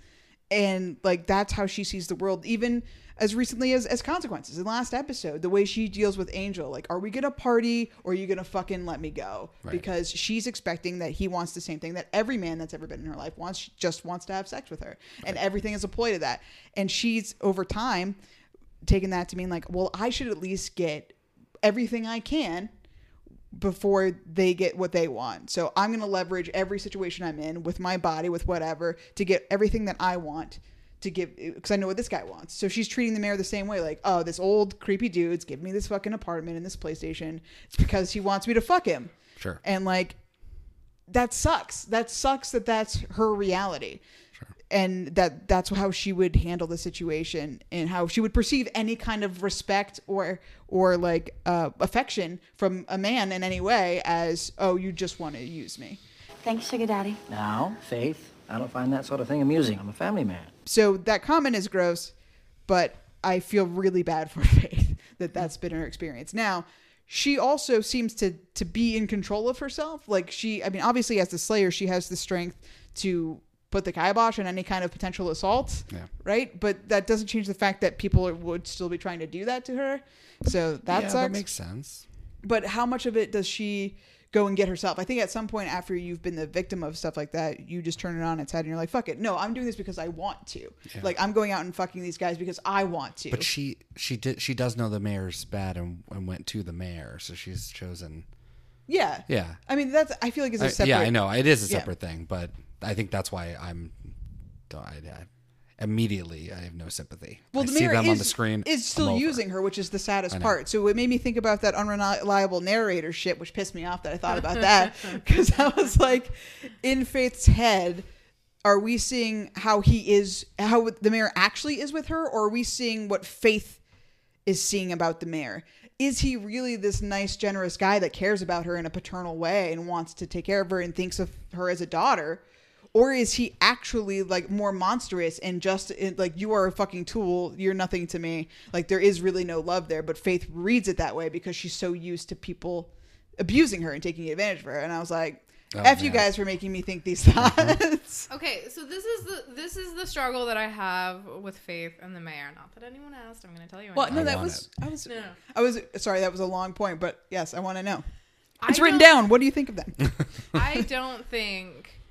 and like that's how she sees the world even as recently as, as consequences. In the last episode the way she deals with angel like are we gonna party or are you gonna fucking let me go? Right. because she's expecting that he wants the same thing that every man that's ever been in her life wants she just wants to have sex with her. And everything is a ploy to that. And she's over time taken that to mean like well i should at least get everything i can before they get what they want. So I'm going to leverage every situation I'm in with my body, with whatever, to get everything that I want to give because I know what this guy wants. So she's treating the mayor the same way, like, oh, this old creepy dude's giving me this fucking apartment and this PlayStation. It's because he wants me to fuck him. Sure. And like, that sucks. That sucks that that's her reality. Sure. And that that's how she would handle the situation and how she would perceive any kind of respect or or like uh, affection from a man in any way as oh you just want to use me. Thanks, Sugar Daddy. Now, Faith, I don't find that sort of thing amusing. I'm a family man. So that comment is gross, but I feel really bad for <laughs> Faith that that's been her experience. Now, she also seems to to be in control of herself. Like she, I mean, obviously as the Slayer, she has the strength to put the kibosh on any kind of potential assault, Yeah. right? But that doesn't change the fact that people are- would still be trying to do that to her. So that yeah, sucks. that makes sense. but how much of it does she go and get herself? I think at some point after you've been the victim of stuff like that, you just turn it on its head and you're like, "Fuck it, no, I'm doing this because I want to. Like I'm going out and fucking these guys because I want to." But she she did she does know the mayor's bad and, and went to the mayor, so she's chosen. yeah, Yeah. I mean, that's I feel like it's a separate. yeah, I know it is a Yeah. separate thing, but I think that's why I'm. I, I, immediately, I have no sympathy. Well, I the see mayor them is, on the screen. is still using her, which is the saddest part. So it made me think about that unreliable narrator shit, which pissed me off that I thought about that <laughs> because I was like, in Faith's head, are we seeing how he is, how the mayor actually is with her, or are we seeing what Faith is seeing about the mayor? Is he really this nice, generous guy that cares about her in a paternal way and wants to take care of her and thinks of her as a daughter? Or is he actually like more monstrous and just like you are a fucking tool, you're nothing to me? Like there is really no love there, but Faith reads it that way because she's so used to people abusing her and taking advantage of her. And I was like, Oh, F you guys for making me think these thoughts. <laughs> Okay, so this is the this is the struggle that I have with Faith and the mayor. Not that anyone asked. I'm going to tell you. well, anyway. no, that want was I was No, no. I was sorry, that was a long point, but yes, I want to know. I It's written down. What do you think of them? <laughs> I <laughs> don't think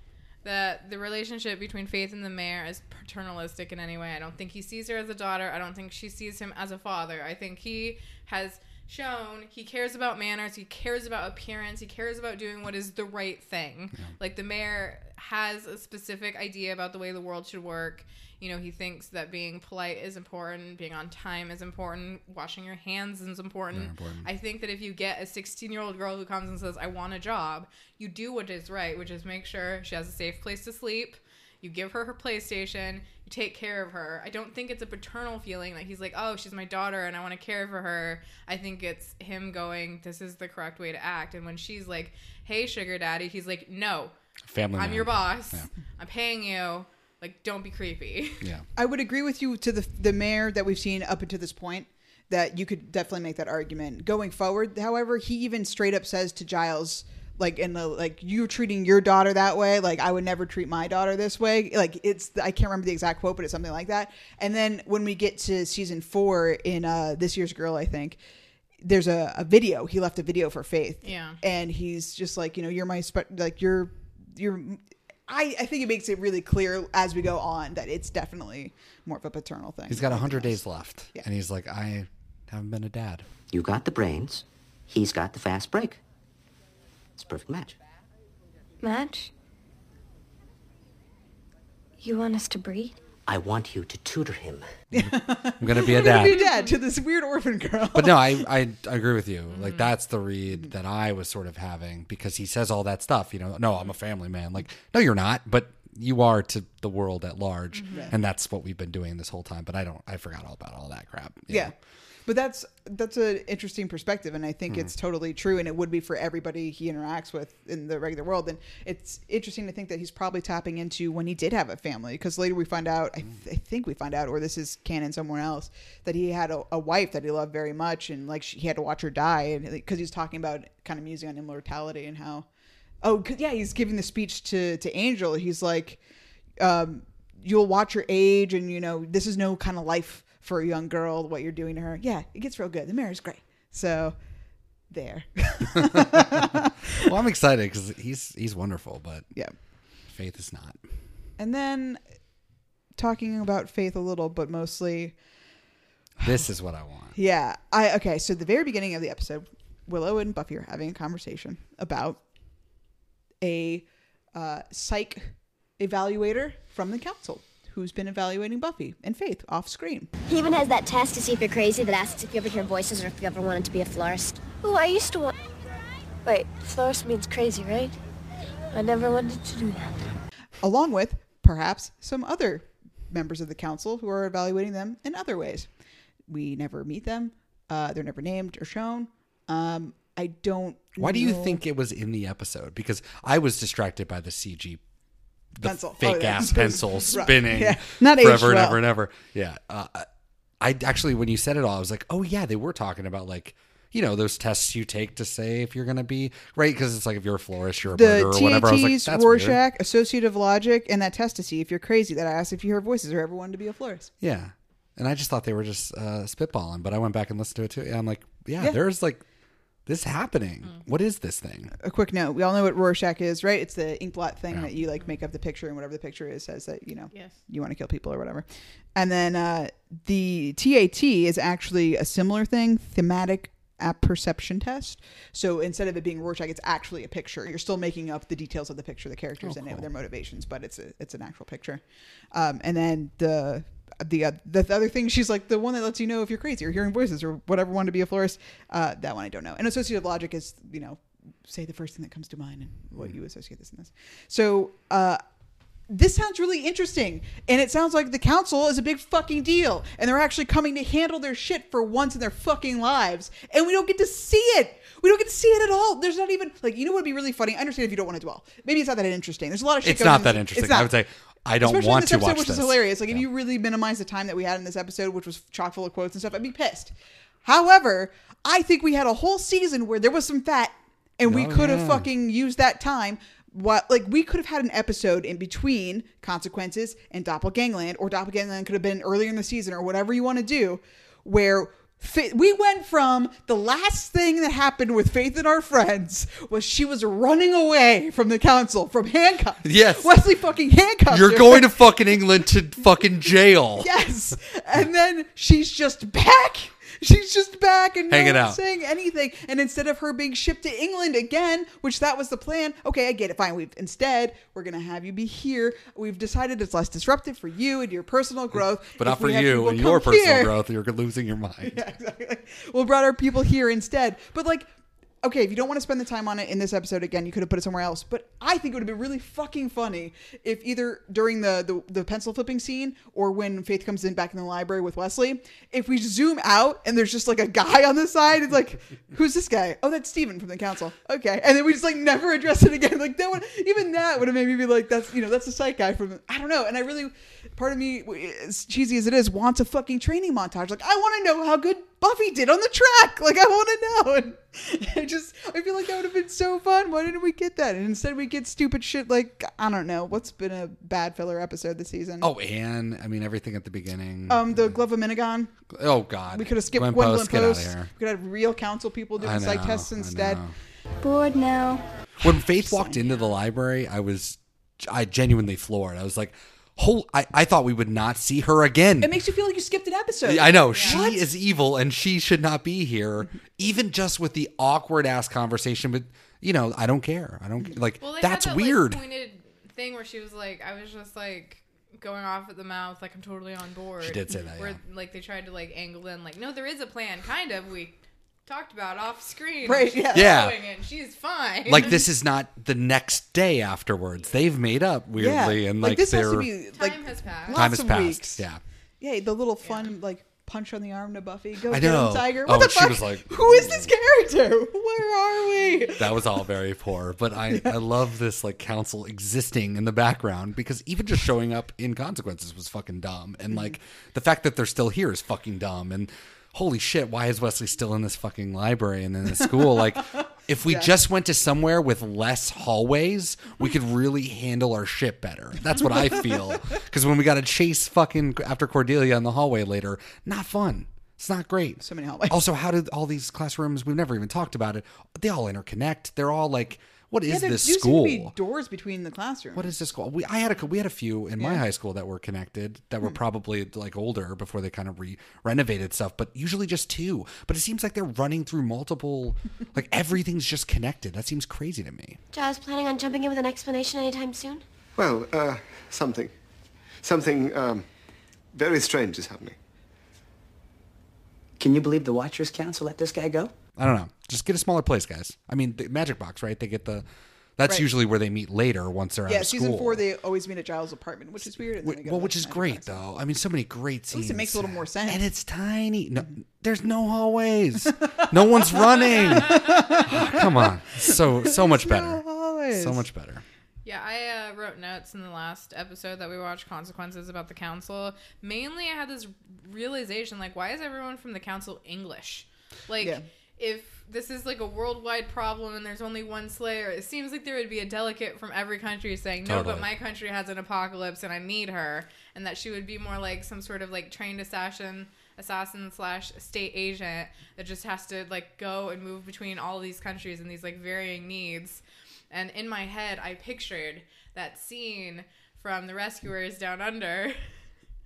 that the relationship between Faith and the mayor is paternalistic in any way. I don't think he sees her as a daughter. I don't think she sees him as a father. I think he has shown he cares about manners, he cares about appearance, he cares about doing what is the right thing. Like the mayor has a specific idea about the way the world should work. You know, he thinks that being polite is important, being on time is important, washing your hands is important. important. I think that if you get a 16 year old girl who comes and says, I want a job, you do what is right, which is make sure she has a safe place to sleep. You give her her PlayStation. You take care of her. I don't think it's a paternal feeling that he's like, oh, she's my daughter and I want to care for her. I think it's him going, this is the correct way to act. And when she's like, hey, sugar daddy, he's like, no, Family. I'm man. your boss. Yeah. I'm paying you. Like, don't be creepy. <laughs> Yeah. I would agree with you to the the mayor that we've seen up until this point that you could definitely make that argument. Going forward, however, he even straight up says to Giles like in the like you're treating your daughter that way like i would never treat my daughter this way like it's i can't remember the exact quote but it's something like that and then when we get to season four in uh this year's girl i think there's a, a video he left a video for faith Yeah. and he's just like you know you're my spe- like you're you're I, I think it makes it really clear as we go on that it's definitely more of a paternal thing. He's got than hundred days left, Yeah. and he's like, I haven't been a dad. You got the brains, he's got the fast break. It's a perfect match. Match? You want us to breed? I want you to tutor him. I'm gonna be a <laughs> else. Gonna be dad. dad to this weird orphan girl. But no, I, I I agree with you. Mm-hmm. Like that's the read that I was sort of having because he says all that stuff. You know, no, I'm a family man. Like, no, you're not, but you are to the world at large, Mm-hmm. and that's what we've been doing this whole time. But I don't. I forgot all about all that crap. yeah. know? But that's that's an interesting perspective, and I think Hmm. it's totally true, and it would be for everybody he interacts with in the regular world. And it's interesting to think that he's probably tapping into when he did have a family, because later we find out, I, th- I think we find out, or this is canon somewhere else, that he had a, a wife that he loved very much, and like she, he had to watch her die, and because he's talking about kind of musing on immortality and how, oh yeah, he's giving the speech to to Angel. He's like, um, you'll watch your age and you know this is no kind of life for a young girl what you're doing to her yeah it gets real good. The mayor's great. So there. <laughs> Well, I'm excited because he's he's wonderful, but yeah. Faith is not. and then talking about faith a little but mostly <sighs> This is what I want. yeah i okay so the very beginning of the episode willow and buffy are having a conversation about a uh, psych evaluator from the council who's been evaluating buffy and faith off screen He even has that test to see if you're crazy that asks if you ever hear voices or if you ever wanted to be a florist. Oh, I used to want. Wait, florist means crazy, right? I never wanted to do that. along with perhaps some other members of the council who are evaluating them in other ways. We never meet them. Uh, they're never named or shown. Um, I don't Why do you think it was in the episode? Because I was distracted by the CG, the Pencil. fake Oh, yeah. ass <laughs> pencil spinning Yeah. Not forever and ever and ever. Yeah. Uh, I actually, when you said it all, I was like, oh yeah, they were talking about like. You know those tests you take to say if you're gonna be right because it's like if you're a florist, you're a The murderer or whatever. I was like, TATs, that's weird. Associative logic, and that test to see if you're crazy that I asked if you heard voices or ever wanted to be a florist. Yeah. And I just thought they were just uh, spitballing, but I went back and listened to it too. And I'm like, yeah, Yeah. there's like this happening. What is this thing? A quick note: we all know what Rorschach is, right? It's the ink blot thing that you like make up the picture, and whatever the picture is says that you know Yes. you want to kill people or whatever. And then uh, the TAT is actually a similar thing, thematic apperception test. So instead of it being Rorschach, it's actually a picture. You're still making up the details of the picture, the characters in it, their motivations, but it's a it's an actual picture. Um, and then the the uh, the other thing she's like the one that lets you know if you're crazy or hearing voices or whatever one to be a florist. Uh, that one I don't know. And associative logic is you know say the first thing that comes to mind and what you associate this and this. So uh, this sounds really interesting and it sounds like the council is a big fucking deal and they're actually coming to handle their shit for once in their fucking lives and we don't get to see it we don't get to see it at all there's not even like you know what would be really funny i understand if you don't want to dwell maybe it's not that interesting there's a lot of shit It's not that interesting. it's not. I would say I don't Especially want this to episode, watch which this. is hilarious like if you really minimize the time that we had in this episode which was chock full of quotes and stuff i'd be pissed however i think we had a whole season where there was some fat and we Oh, could have yeah. fucking used that time what like we could have had an episode in between consequences and doppelgangland or doppelgangland could have been earlier in the season or whatever you want to do where we went from the last thing that happened with Faith and our friends was she was running away from the council from handcuffs. Yes. Wesley fucking handcuffed You're her. going to <laughs> fucking England to fucking jail. Yes. And then she's just back. <laughs> She's just back and no Hanging one's out. saying anything. And instead of her being shipped to England again, which that was the plan, okay, I get it. Fine. We've instead we're gonna have you be here. We've decided it's less disruptive for you and your personal growth. But not for you and your personal here- growth. You're losing your <laughs> mind. Yeah, exactly. We'll brought our people here instead. But like, okay, if you don't want to spend the time on it in this episode again, you could have put it somewhere else. But I think it would have been really fucking funny if either during the, the the pencil flipping scene or when Faith comes in back in the library with Wesley, if we zoom out and there's just like a guy on the side, it's like, <laughs> who's this guy? Oh, that's Steven from the council. Okay, and then we just like never address it again. Like that would even that would have made me be like, that's you know that's the psych guy from I don't know. And I really, part of me, as cheesy as it is, wants a fucking training montage. Like I want to know how good Buffy did on the track. Like I want to know. <laughs> And I just I feel like that would have been so fun. Why didn't we get that? And instead we get stupid shit like I don't know what's been a bad filler episode this season. Oh, and I mean everything at the beginning. um, the glove of Myhnegon. oh God, We could have skipped Gwen Gwendolyn Post, get out of Post. here. We could have real council people doing I psych tests instead. know. Bored now. When Faith walked into the library, I was, I genuinely floored. I was like, whole. I, I thought we would not see her again. It makes you feel like you skipped an episode. I know she What? is evil and she should not be here. Even just with the awkward ass conversation, but you know, I don't care. I don't like. Well, they that's had that, weird. Like, pointed thing where she was like, I was just like going off at the mouth, like I'm totally on board. She did say that, Where yeah. like they tried to like angle in, like, no, there is a plan, kind of. We talked about off screen. Right, She's yeah. Yeah. doing it, and she's fine. like this <laughs> is not the next day afterwards. They've made up weirdly, and like, this they're has to be like time has passed. lots time has of passed. weeks. Yeah. Yeah, the little fun like punch on the arm to Buffy. Go I get know. him, Tiger. Oh, What the she fuck? was like- Who is this character? <laughs> Where are we? That was all very poor, but I, I love this like council existing in the background because even just showing up in consequences was fucking dumb, and like mm-hmm. the fact that they're still here is fucking dumb. And holy shit, why is Wesley still in this fucking library and in this school? Like, if we <laughs> just went to somewhere with less hallways, we could really handle our shit better. That's what I <laughs> feel. Because when we got to chase fucking after Cordelia in the hallway later, not fun. It's not great. So many hallways. Also, how did all these classrooms? We've never even talked about it. They all interconnect. They're all like, what Yeah, there this do school? seem to be doors between the classrooms. What is this school? We I had a we had a few in my high school that were connected that were Hmm. probably like older before they kind of re renovated stuff, but usually just two. But it seems like they're running through multiple, <laughs> like everything's just connected. That seems crazy to me. Jaws planning on jumping in with an explanation anytime soon? Well, uh, something. Something, um, very strange is happening. Can you believe the Watchers Council let this guy go? I don't know. Just get a smaller place, guys. I mean, the Magic Box, right? They get the. That's Right. usually where they meet later once they're out yeah, of school. Yeah, season four they always meet at Giles' apartment, which is weird. and then they Wh- go well, which is great Box. though. I mean, so many great scenes. least it makes a little more sense. And it's tiny. No, <laughs> there's no hallways. no one's running. Oh, <laughs> Come on, so so much better, always. so much better. Yeah, I uh, wrote notes in the last episode that we watched, Consequences about the council. Mainly, I had this realization like, why is everyone from the council English? Like, Yeah. if this is like a worldwide problem and there's only one Slayer, it seems like there would be a delegate from every country saying, no, Totally. but my country has an apocalypse and I need her. And that she would be more like some sort of like trained assassin. Assassin slash state agent that just has to like go and move between all these countries and these like varying needs. And in my head, I pictured that scene from The Rescuers Down Under. <laughs>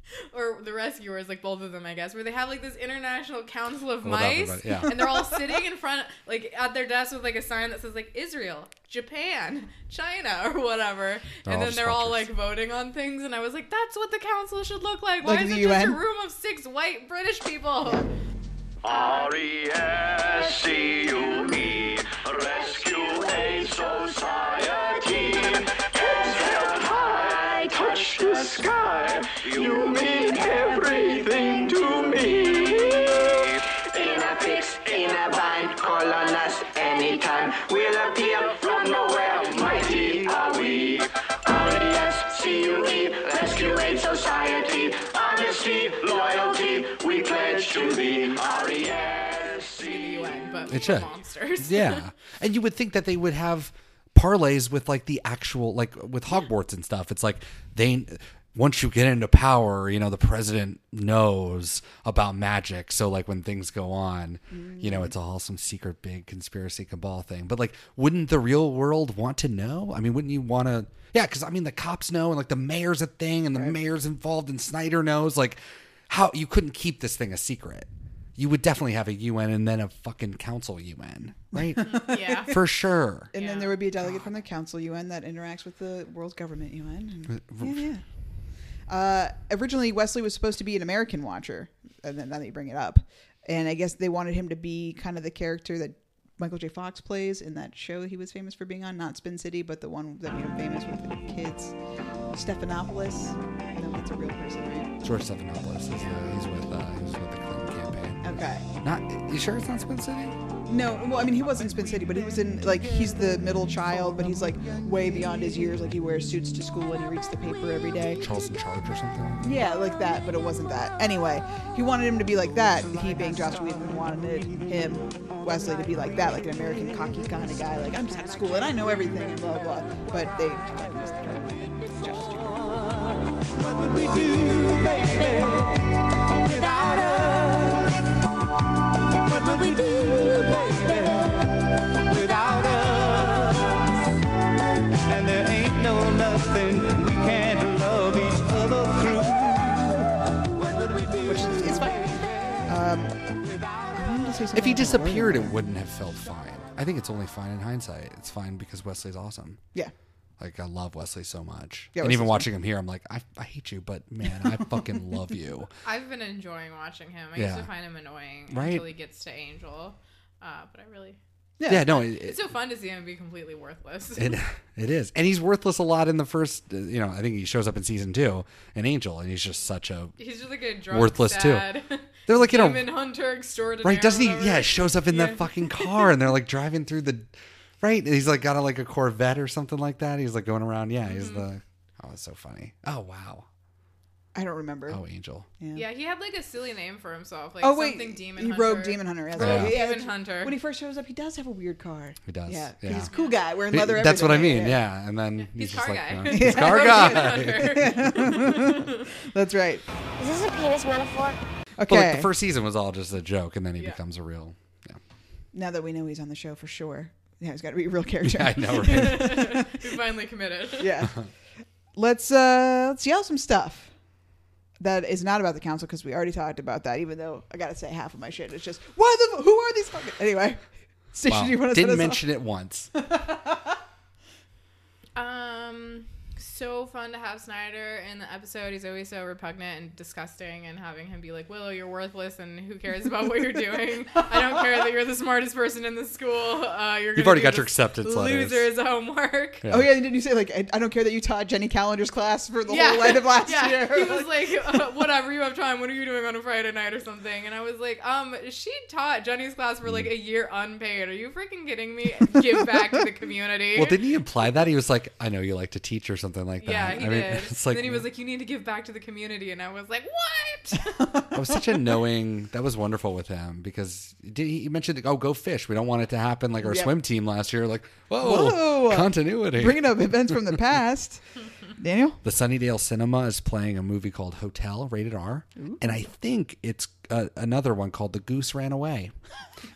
<laughs> Or the rescuers, like both of them, I guess, where they have like this international council of With mice, everybody, yeah. and they're all <laughs> sitting in front, like at their desk with like a sign that says like Israel, Japan, China, or whatever, They're and then they're all like voting on things, and I was like, that's what the council should look like. Why Like is the it just a room of six white British people? R-E-S-C-U-E, Rescue Aid Society. Hands held high, touch the sky. You mean everything to me. In a fix, in a bind, call on us anytime. We'll appear from nowhere, mighty are we. R-E-S-C-U-E, Rescue Aid Society. Honesty, loyalty, we pledge to thee. the R-E-S-C-U-E. UN, but It for monsters. Yeah, <laughs> and you would think that they would have parlays with like the actual like with Hogwarts and stuff. It's like they once you get into power, you know, the president knows about magic. So like when things go on, you know, mm-hmm. it's all some secret big conspiracy cabal thing. But like, wouldn't the real world want to know? I mean, wouldn't you want to? Yeah, because I mean, the cops know, and like the mayor's a thing, and the mayor's involved, and Snyder knows. Like, how you couldn't keep this thing a secret. You would definitely have a UN and then a fucking council UN, right? <laughs> yeah. For sure. And Yeah. then there would be a delegate from the Council UN that interacts with the world's government UN. And, yeah, yeah. Uh, originally, Wesley was supposed to be an American watcher, and then now that you bring it up, and I guess they wanted him to be kind of the character that Michael J. Fox plays in that show he was famous for being on, not Spin City, but the one that made him famous with the kids, Stephanopoulos. No, that's a real person, right? George Stephanopoulos is the, he's with uh, he's with the Clinton campaign. Okay. Not you sure it's not Spin City? No, well, I mean, he was in Spin City, but he was in like he's the middle child, but he's like way beyond his years. Like he wears suits to school and he reads the paper every day. Charles in Charge or something. Yeah, like that, but it wasn't that. Anyway, he wanted him to be like that. He being Joss Whedon wanted him, Wesley, to be like that, like an American cocky kind of guy. Like I'm just out of school and I know everything and blah blah. But they. What would we do, baby, without us? If he disappeared, it wouldn't have felt fine. I think it's only fine in hindsight. It's fine because Wesley's awesome. Yeah. Like I love Wesley so much, Yeah, and even Wesley's watching him here, I'm like, I, I hate you, but man, I fucking <laughs> love you. I've been enjoying watching him. I used Yeah. to find him annoying Right. until he gets to Angel. Uh, but I really. Yeah, no, it, It's so fun to see him be completely worthless. it, <laughs> it is, and he's worthless a lot in the first. uh, You know, I think he shows up in season two an Angel, and he's just such a He's just like a drunk, Worthless, too. sad <laughs> They're like in a- demon hunter extraordinaire. right. Doesn't he? whatever. Yeah, shows up in Yeah. that fucking car, and they're like <laughs> driving through the. Right, and he's like got a, like a Corvette or something like that. He's like going around. Yeah, he's Mm-hmm. the. Oh, it's so funny. Oh wow. I don't remember. Oh, Angel. Yeah, he had like a silly name for himself, like Oh wait, something demon he hunter. rogue demon hunter. That's Rogue. Yeah, demon hunter. When he first shows up, he does have a weird car. He does, Yeah, yeah. he's a cool guy wearing leather. That's what I mean. Yeah, and then he's, He's just car like, guy. you <laughs> know, he's car guy. <laughs> That's right. Is this a penis metaphor? But Okay. like the first season was all just a joke, and then he Yeah. becomes a real. Yeah, now that we know he's on the show for sure, yeah, he's got to be a real <laughs> character. I know, <laughs> right? we finally committed. <laughs> yeah. Let's uh let's yell some stuff. That is not about the council because we already talked about that. Even though I gotta say half of my shit is just why the who are these fucking anyway. Station, Wow. you want to Didn't mention it once. Um. So fun to have Snyder in the episode. He's always so repugnant and disgusting, and having him be like, "Willow, you're worthless, and who cares about what you're doing? I don't care that you're the smartest person in the school. Uh, you're You've gonna already got your acceptance letters. Loser's homework. Yeah. Oh yeah, didn't you say like I, I don't care that you taught Jenny Calendar's class for the Yeah. whole end of last <laughs> yeah. year? He <laughs> was like, uh, whatever, you have time. What are you doing on a Friday night or something? And I was like, um, she taught Jenny's class for like a year unpaid. Are you freaking kidding me? Give back to the community. Well, didn't he imply that? He was like, I know you like to teach or something like that. Yeah, he I mean, did. <laughs> it's like, then he was like, "You need to give back to the community," and I was like, "What?" <laughs> I was such a <laughs> knowing. That was wonderful with him because did he, he mentioned, oh, go fish. We don't want it to happen like our Yep. swim team last year. Like, whoa, Whoa. continuity. Bringing up events from the past. Daniel, the Sunnydale Cinema is playing a movie called Hotel, rated R, and I think it's uh, another one called The Goose Ran Away.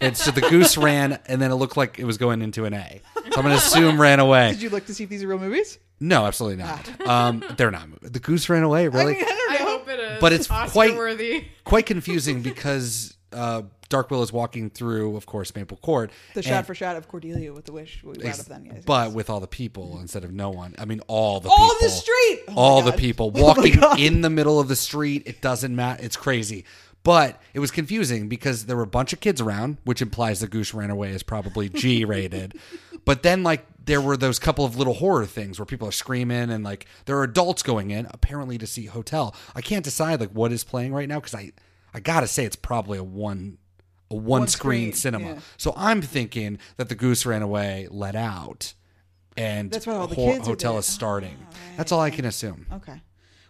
And so the goose <laughs> ran, and then it looked like it was going into an A. So I'm going to assume ran away. did you look to see if these are real movies? No, absolutely not. Um, they're not. The goose ran away. Really? I mean, I don't I hope it is. But it's Oscar quite- worthy. quite confusing because uh, Dark Will is walking through, of course, Maple Court. the shot for shot of Cordelia with the wish we ex- then. Yes, but with all the people instead of no one. I mean, all the all people. the street, Oh all the people <laughs> Oh walking God. in the middle of the street. It doesn't matter. It's crazy. But it was confusing because there were a bunch of kids around, which implies the goose ran away is probably <laughs> G rated. but then, like, there were those couple of little horror things where people are screaming and, like, there are adults going in apparently to see Hotel. I can't decide, like, what is playing right now because I, I gotta say it's probably a one. A one, screen, screen, cinema. yeah. So I'm thinking that the goose ran away, let out, and That's why all the Ho- kids hotel is starting. Oh, That's all I can assume. Okay.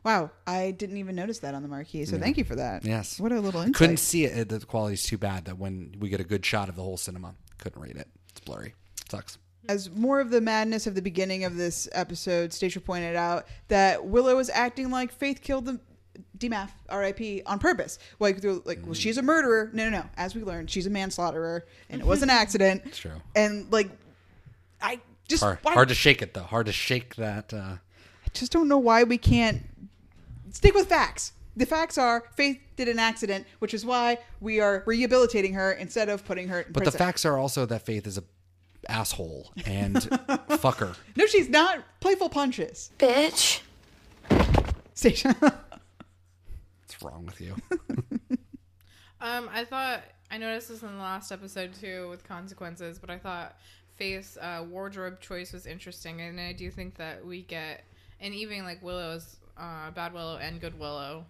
Wow, I didn't even notice that on the marquee. So thank you for that. Yes. What a little insight. Couldn't see it. The quality's too bad that when we get a good shot of the whole cinema, couldn't read it. It's blurry. Sucks. As more of the madness of the beginning of this episode, Stacia pointed out that Willow was acting like Faith killed the DMAF, R.I.P. on purpose. Like, they're like, well, she's a murderer. No, no, no. As we learned, she's a manslaughterer, and it was an <laughs> accident. It's true. And like, I just Hard, why- hard to shake it though. Hard to shake that. Uh, I just don't know why we can't stick with facts. The facts are Faith did an accident, which is why we are rehabilitating her instead of putting her in but the facts are also that Faith is a asshole and fucker. <laughs> no, she's not. Playful punches. Bitch. Station. <laughs> What's wrong with you? <laughs> Um, I thought I noticed this in the last episode too with consequences, but I thought Faith's uh, wardrobe choice was interesting, and I do think that we get, and even like Willow's uh, bad Willow and good Willow,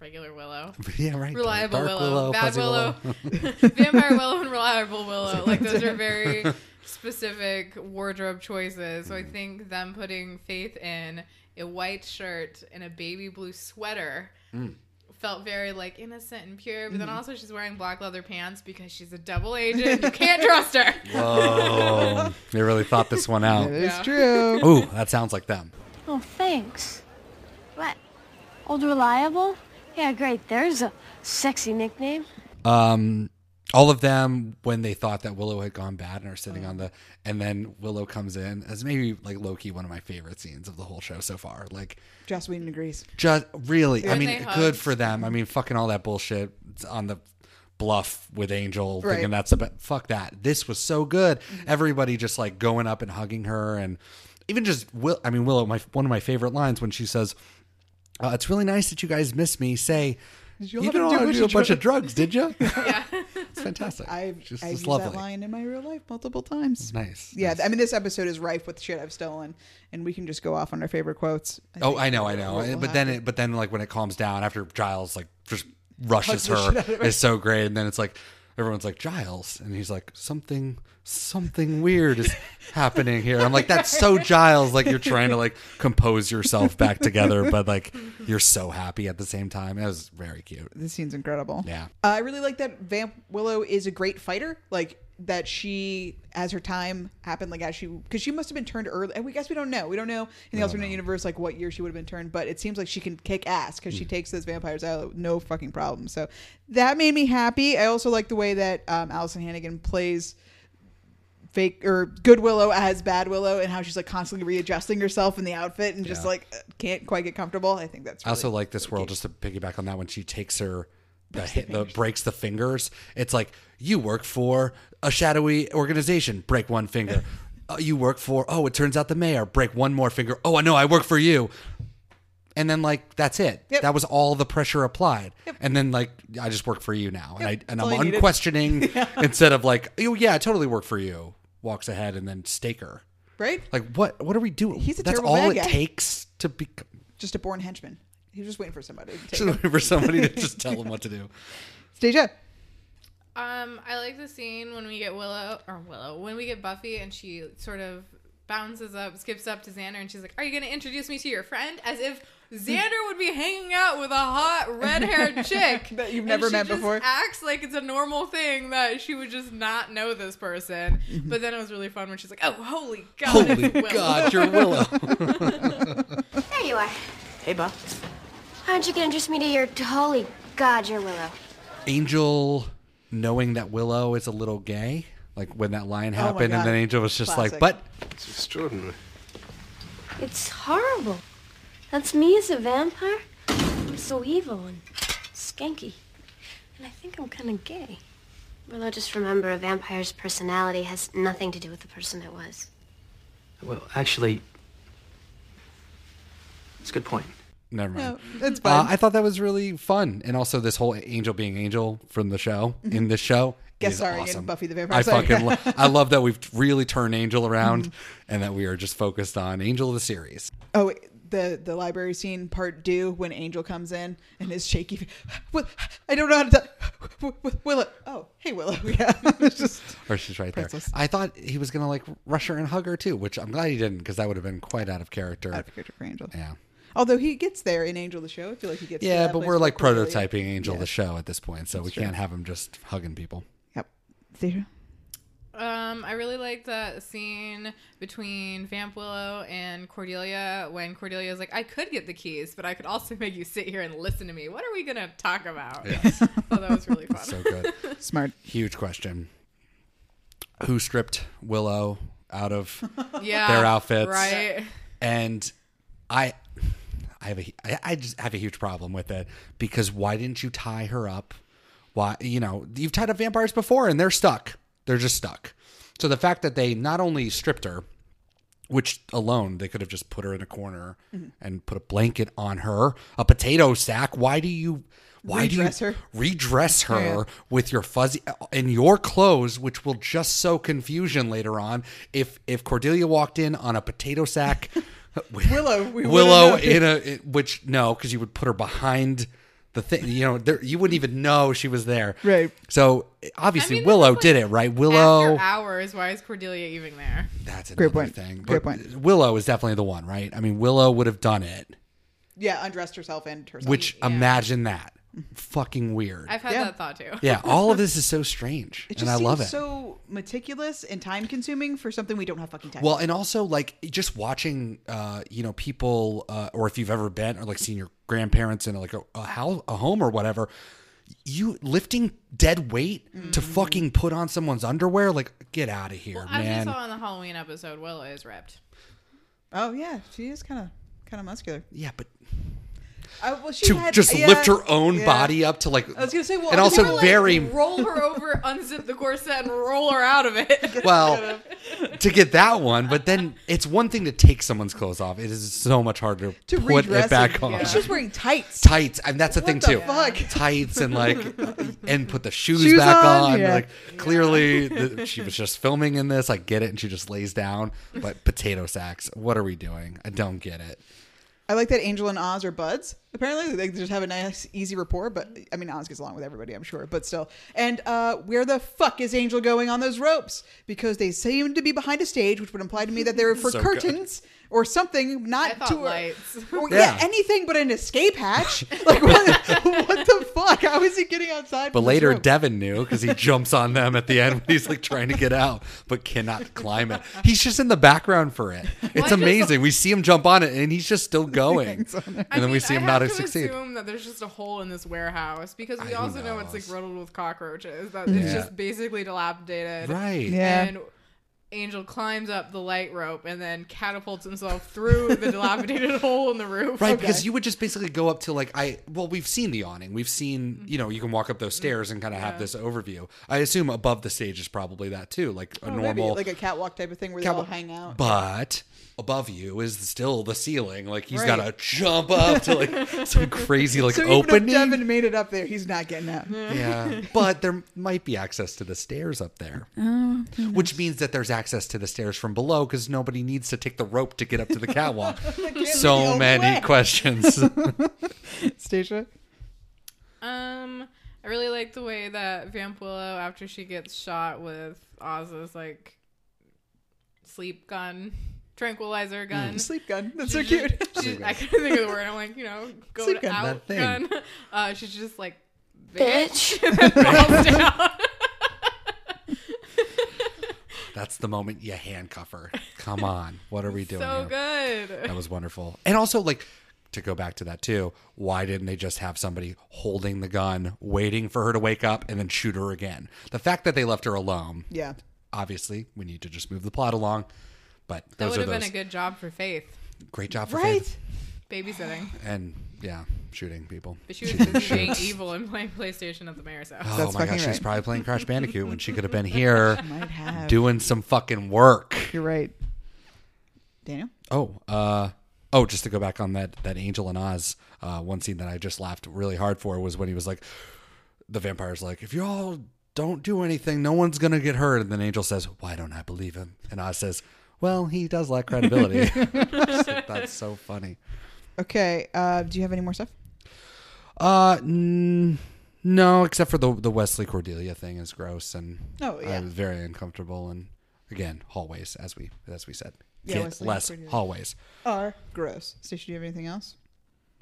regular Willow, <laughs> yeah, right. reliable Dark Willow, Willow, bad Fuzzy Willow, <laughs> vampire Willow, and reliable Willow. Like those are very specific wardrobe choices. So I think them putting Faith in a white shirt and a baby blue sweater felt very like innocent and pure. But then Mm-hmm. also she's wearing black leather pants because she's a double agent. You can't trust her. <laughs> Whoa. they really thought this one out. It's Yeah. true. Ooh, that sounds like them. Oh, thanks. What? Old Reliable? Yeah, great. There's a sexy nickname. Um, all of them when they thought that Willow had gone bad and are sitting on the, and then Willow comes in as maybe like Loki, one of my favorite scenes of the whole show so far. Like, Joss Whedon agrees. just really, I mean, good for them. I mean, fucking all that bullshit on the bluff with Angel, Right. thinking that's the best. Fuck that. This was so good. Everybody just like going up and hugging her, and even just Will. I mean, Willow. My one of my favorite lines when she says, uh, "It's really nice that you guys miss me." Say. you You didn't do a want to bunch do a of bunch of drugs?" drugs, did you? <laughs> yeah. It's fantastic. <laughs> I've, just, I've used lovely. that line in my real life multiple times. Nice. Yeah, nice. I mean, this episode is rife with shit I've stolen, and we can just go off on our favorite quotes. Oh, I know, I know. we'll- but then, it, but then, like when it calms down after Giles like just rushes Hugs the shit out her, of her. is so great. And then it's like everyone's like Giles, and he's like something, something weird is happening here. I'm like, that's so Giles. Like you're trying to like compose yourself back together, but like you're so happy at the same time. It was very cute. this scene's incredible. Yeah. Uh, I really like that Vamp Willow is a great fighter. Like that she, as her time happened, like as she, because she must have been turned early. And we guess we don't know. We don't know in the alternate universe like what year she would have been turned, but it seems like she can kick ass because Mm. she takes those vampires out no fucking problem. So that made me happy. I also like the way that um, Alyson Hannigan plays fake or good Willow as bad Willow and how she's like constantly readjusting herself in the outfit and just Yeah. like can't quite get comfortable. I think that's I also like this world just to piggyback on that when she takes her the, hit, the breaks the fingers. It's like you work for a shadowy organization, break one finger. oh, you work for. Oh, it turns out the mayor. Break one more finger. Oh, I know. I work for you. And then like that's it. Yep. That was all the pressure applied. And then like I just work for you now, and I and I'm unquestioning <laughs> instead of like oh yeah, I totally work for you. Walks ahead and then staker. Right? Like what? What are we doing? He's a That's terrible all it guy. takes to be. Just a born henchman. He was just waiting for somebody to <laughs> take Just waiting for somebody to just tell him what to do. <laughs> Stage up. Um, I like the scene when we get Willow or Willow when we get Buffy and she sort of bounces up, skips up to Xander, and she's like, "Are you going to introduce me to your friend?" As if Xander would be hanging out with a hot red-haired <laughs> chick That you've And never she met just before. Acts like it's a normal thing that she would just not know this person. Mm-hmm. But then it was really fun when she's like, "Oh, holy god, Holy Willow." God, you're Willow. <laughs> There you are. Hey, Bob. Why don't you get introduce me to your holy god, you're Willow? Angel knowing that Willow is a little gay, like when that line Oh happened, and God. then Angel was just Classic. like, "But It's extraordinary. It's horrible. That's me as a vampire. I'm so evil and skanky. And I think I'm kind of gay. Willow, just remember a vampire's personality has nothing to do with the person it was. Well, actually, it's a good point. Never No, mind." that's Uh. I thought that was really fun, and also this whole Angel being Angel from the show in this show. Guest is awesome. Buffy the Vampire I Slayer. fucking lo- I love that we've really turned Angel around, and that we are just focused on Angel of the series. Oh, the the library scene part due when Angel comes in and his shaky. I don't know how to. Tell, Willow. Oh, hey Willow. <laughs> Yeah, <laughs> it's just Or she's right there. I thought he was gonna like rush her and hug her too, which I'm glad he didn't because that would have been quite out of character. out of character for Angel. Yeah. Although he gets there in Angel the show, I feel like he gets. to Yeah, that but place we're like Cordelia. prototyping Angel Yeah. the show at this point, so we true. can't have him just hugging people. Yep. Theater. Um, I really like the scene between Vamp Willow and Cordelia when Cordelia's like, I could get the keys, but I could also <laughs> make you sit here and listen to me. What are we gonna talk about? Yes. <laughs> Oh, that was really fun. So good. <laughs> Smart. Huge question. Who stripped Willow out of yeah, their outfits? right? And I I have a I- I just have a huge problem with it because why didn't you tie her up? Why you know, you've tied up vampires before and they're stuck. They're just stuck. So the fact that they not only stripped her, which alone they could have just put her in a corner mm-hmm. and put a blanket on her, a potato sack. Why do you why Redress do you her. redress her Yeah. with your fuzzy in your clothes, which will just sow confusion later on? If if Cordelia walked in on a potato sack, <laughs> Willow, we <laughs> Willow in a it- which no, because you would put her behind the thing. You know, there, you wouldn't even know she was there. Right. So obviously I mean, Willow this is did it right. Willow. After hours, why is Cordelia even there? That's a Great point. thing. Great point. Willow is definitely the one, right? I mean, Willow would have done it. Yeah, undressed herself and herself. Which Yeah. imagine that. Fucking weird. I've had Yeah. that thought too. yeah, all of <laughs> this is so strange, it just and I seems love it. so meticulous and time consuming for something we don't have fucking time. Well, and also like just watching, uh, you know, people, uh, or if you've ever been or like seen your grandparents in like a, a house, a home or whatever, you lifting dead weight to Mm-hmm. fucking put on someone's underwear, like get out of here, Well, as man. we saw in the Halloween episode, Willow is ripped. oh yeah, she is kind of kind of muscular. yeah, but Uh, well, she to had- just yeah, lift her own yeah. body up to like, I was gonna say, well, and also like very roll her over, <laughs> unzip the corset, and roll her out of it. <laughs> well to get that one. But then it's one thing to take someone's clothes off; it is so much harder to put it back it. on. And she's wearing tights. tights, and that's the What thing the too. fuck? Tights and like, and put the shoes, Shoes back on, on. yeah. Like clearly, the, she was just filming in this. I get it, and she just lays down. But potato sacks. What are we doing? I don't get it. I like that Angel and Oz are buds. Apparently, they just have a nice, easy rapport. But I mean, Oz gets along with everybody, I'm sure. But still, and uh, where the fuck is Angel going on those ropes? Because they seem to be behind a stage, which would imply to me that they're for So good. Curtains or something, not I to lights. <laughs> Or, <laughs> yeah. Yeah. anything but an escape hatch. <laughs> like what, what the fuck? How is he getting outside? But later, rope? Devon knew because he jumps on them at the end when he's like trying to get out, but cannot climb it. He's just in the background for it. It's amazing. We see him jump on it, and he's just still going. hangs on there. And then we see him I not have to succeed. assume that there's just a hole in this warehouse because we Who also know it's like riddled with cockroaches. That it's just basically dilapidated. Right. Yeah. And Angel climbs up the light rope and then catapults himself through the <laughs> dilapidated hole in the roof. Right, because you would just basically go up to like I well, we've seen the awning. We've seen mm-hmm. you know you can walk up those stairs and kind of have this overview. I assume above the stage is probably that too, like a Oh, maybe normal. like a catwalk type of thing where they all hang out. But above you is still the ceiling. Like he's Right. got to jump up to like <laughs> some crazy like so even opening. if Devon made it up there, he's not getting up. yeah, but there might be access to the stairs up there, Oh, which means that there's access to the stairs from below because nobody needs to take the rope to get up to the catwalk. <laughs> so the many way. questions. <laughs> Stacia? Um, I really like the way that Vamp Willow, after she gets shot with Oz's like sleep gun, tranquilizer gun, Sleep gun. That's she's so just- cute. she's- I couldn't think of the word. I'm like, you know, go Sleep to gun. out That thing. gun. <laughs> Uh, she's just like, Bitch. bitch, <laughs> and then falls <laughs> down. That's the moment you handcuff her. Come on, what are we doing? so here? good. That was wonderful. And also, like, to go back to that too, why didn't they just have somebody holding the gun, waiting for her to wake up, and then shoot her again? The fact that they left her alone, Yeah. obviously, we need to just move the plot along. But That would are have those. been a good job for Faith. Great job for Right? Faith. Babysitting. And yeah, shooting people. But she was busy being evil and playing PlayStation at the mayor's house. Oh That's my fucking gosh, she's probably playing Crash Bandicoot when she could have been <laughs> here Might have. doing some fucking work. You're right. Daniel? Oh, uh, oh, just to go back on that that Angel and Oz, uh, one scene that I just laughed really hard for was when he was like, the vampire's like, if y'all don't do anything, no one's gonna get hurt, and then Angel says, "Why don't I believe him?" And Oz says, "Well, he does lack credibility." <laughs> <laughs> That's so funny. Okay. Uh, do you have any more stuff? Uh, n- no, except for the the Wesley Cordelia thing is gross, and Oh, yeah. I was very uncomfortable, and again, hallways, as we as we said, Yeah, Get Wesley less Cordelia. hallways. Are gross. Stacia, do you have anything else?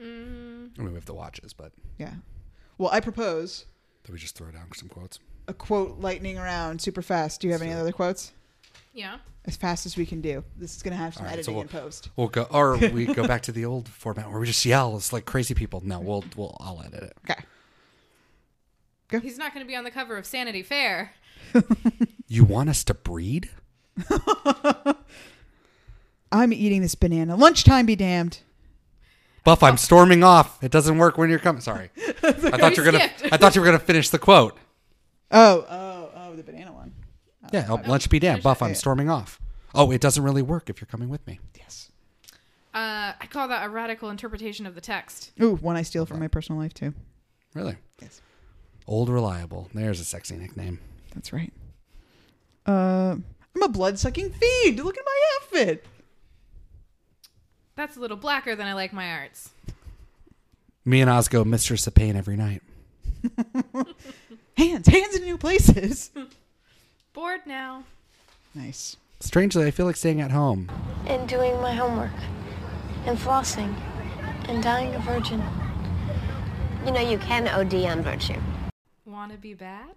I mean, we have the watches, but Yeah. Well, I propose that we just throw down some quotes? a quote lightning around super fast. Do you have any other quotes? Yeah. As fast as we can do. This is going to have some All right, editing so and post. We'll go, or <laughs> we go back to the old format where we just yell. It's like crazy people. No, we'll we'll I'll edit it. Okay. Go. He's not going to be on the cover of Sanity Fair. <laughs> You want us to breed? <laughs> I'm eating this banana. Lunchtime be damned. Buff, I'm storming off. It doesn't work when you're coming. Sorry, I thought you were gonna. I thought you were gonna finish the quote. Oh, oh, oh, the banana one. Yeah, oh, lunch be damned. Buff, I'm storming off. Oh, it doesn't really work if you're coming with me. Yes. Uh, I call that a radical interpretation of the text. Ooh, one I steal from my personal life too. Really? Yes. Old reliable. There's a sexy nickname. That's right. Uh, I'm a blood sucking fiend. Look at my outfit. That's a little blacker than I like my arts. Me and Oz go mistress of pain every night. <laughs> Hands, hands in new places. <laughs> Bored now. nice. Strangely, I feel like staying at home. And doing my homework. And flossing. And dying a virgin. You know, you can OD on virtue. Want to be bad?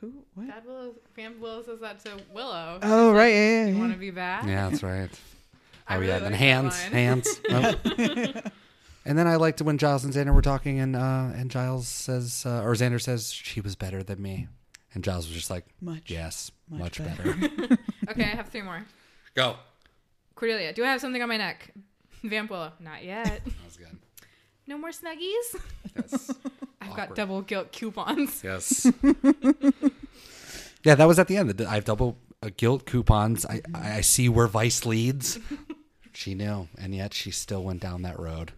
Who? What? Bad Willow. Vamp Willow says that to Willow. Oh, right. Yeah, yeah, You yeah. want to be bad? Yeah, that's right. <laughs> I Oh really yeah, then like that hands, line. hands. <laughs> Nope. and then I liked it when Giles and Xander were talking, and uh, and Giles says, uh, or Xander says, she was better than me, and Giles was just like, Much, yes, much much, better." better. <laughs> Okay, I have three more. Go. Cordelia, do I have something on my neck? Vamp Willow, not yet. <laughs> That was good. No more snuggies? Yes. <laughs> I've got double guilt coupons. Yes. yeah, that was at the end. I have double uh, guilt coupons. I I see where Vice leads. She knew, and yet she still went down that road.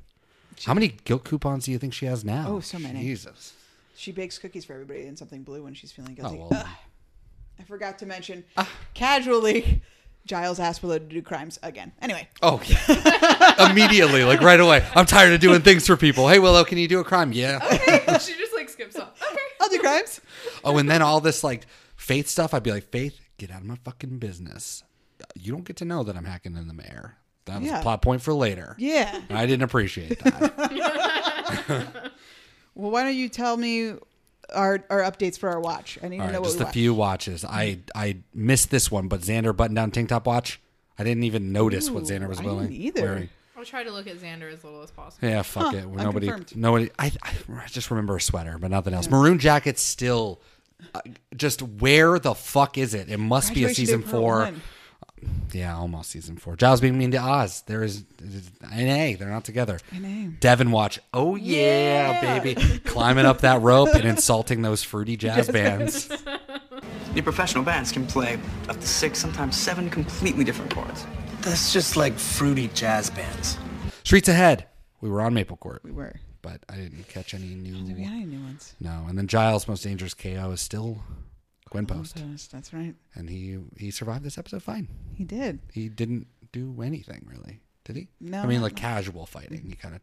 How many guilt coupons do you think she has now? Oh, so many. Jesus. She bakes cookies for everybody in something blue when she's feeling guilty. Oh, well. Ugh. I forgot to mention ah. casually. Giles asked Willow to do crimes again. Anyway, Oh, yeah. <laughs> immediately, like right away. I'm tired of doing things for people. Hey, Willow, can you do a crime? Yeah. <laughs> she just like skips off. Okay. I'll do crimes. Oh, and then all this like Faith stuff. I'd be like, Faith, get out of my fucking business. You don't get to know that I'm hacking in the mayor. That was Yeah. a plot point for later. Yeah. I didn't appreciate that. <laughs> Well, why don't you tell me our our updates for our watch? I need All to know right, what just we a watched. few watches. I I missed this one, but Xander button down tank top watch. I didn't even notice what Ooh, Xander was I willing didn't either. wearing. I'll try to look at Xander as little as possible. Yeah, fuck Huh, it. Nobody, unconfirmed. nobody. I, I I just remember a sweater, but nothing else. Maroon jacket still uh, just where the fuck is it? It must be a Graduation Day season Part four. One. Yeah, almost season four. Giles being mean to Oz. There is NA. They're not together. NA. Devon watch. Oh yeah, Yeah. baby, climbing up that rope and insulting those fruity jazz bands. <laughs> Your professional bands can play up to six, sometimes seven completely different chords. That's just like fruity jazz bands. Streets ahead. We were on Maple Court. We were. but I didn't catch any new. Oh, did we get any new ones? No, and then Giles' most dangerous KO is still Gwen Post, Post, That's right. and he he survived this episode fine. He did. He didn't do anything really, did he? No, I mean like casual fighting. He kind of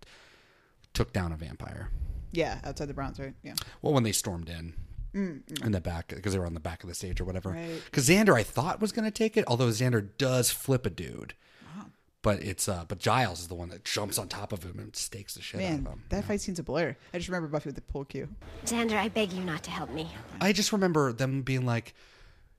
took down a vampire. Yeah, outside the Bronze, right? Yeah. Well, when they stormed in. Mm, mm. In the back, because they were on the back of the stage or whatever. Right. Because Xander, I thought was going to take it, although Xander does flip a dude. But it's uh, but Giles is the one that jumps on top of him and stakes the shit out Man, of him. that fight scene's a blur. I just remember Buffy with the pull cue. Xander, I beg you not to help me. I just remember them being like,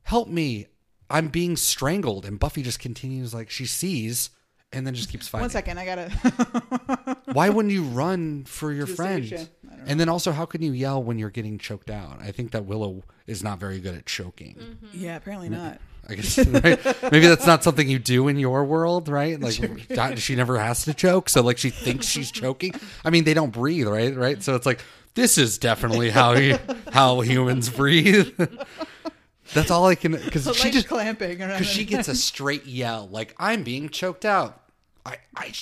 "Help me! I'm being strangled," and Buffy just continues like she sees, and then just keeps fighting. One second, I gotta. <laughs> Why <laughs> wouldn't you run for your Just friend? save And then also, how can you yell when you're getting choked out? I think that Willow is not very good at choking. yeah, apparently not. I guess <laughs> right? maybe that's not something you do in your world, right? Like <laughs> she never has to choke, so like she thinks she's choking. I mean, they don't breathe, right? Right? So it's like this is definitely how how humans breathe. <laughs> that's all I can because she just clamping because she gets a straight yell like I'm being choked out. I I,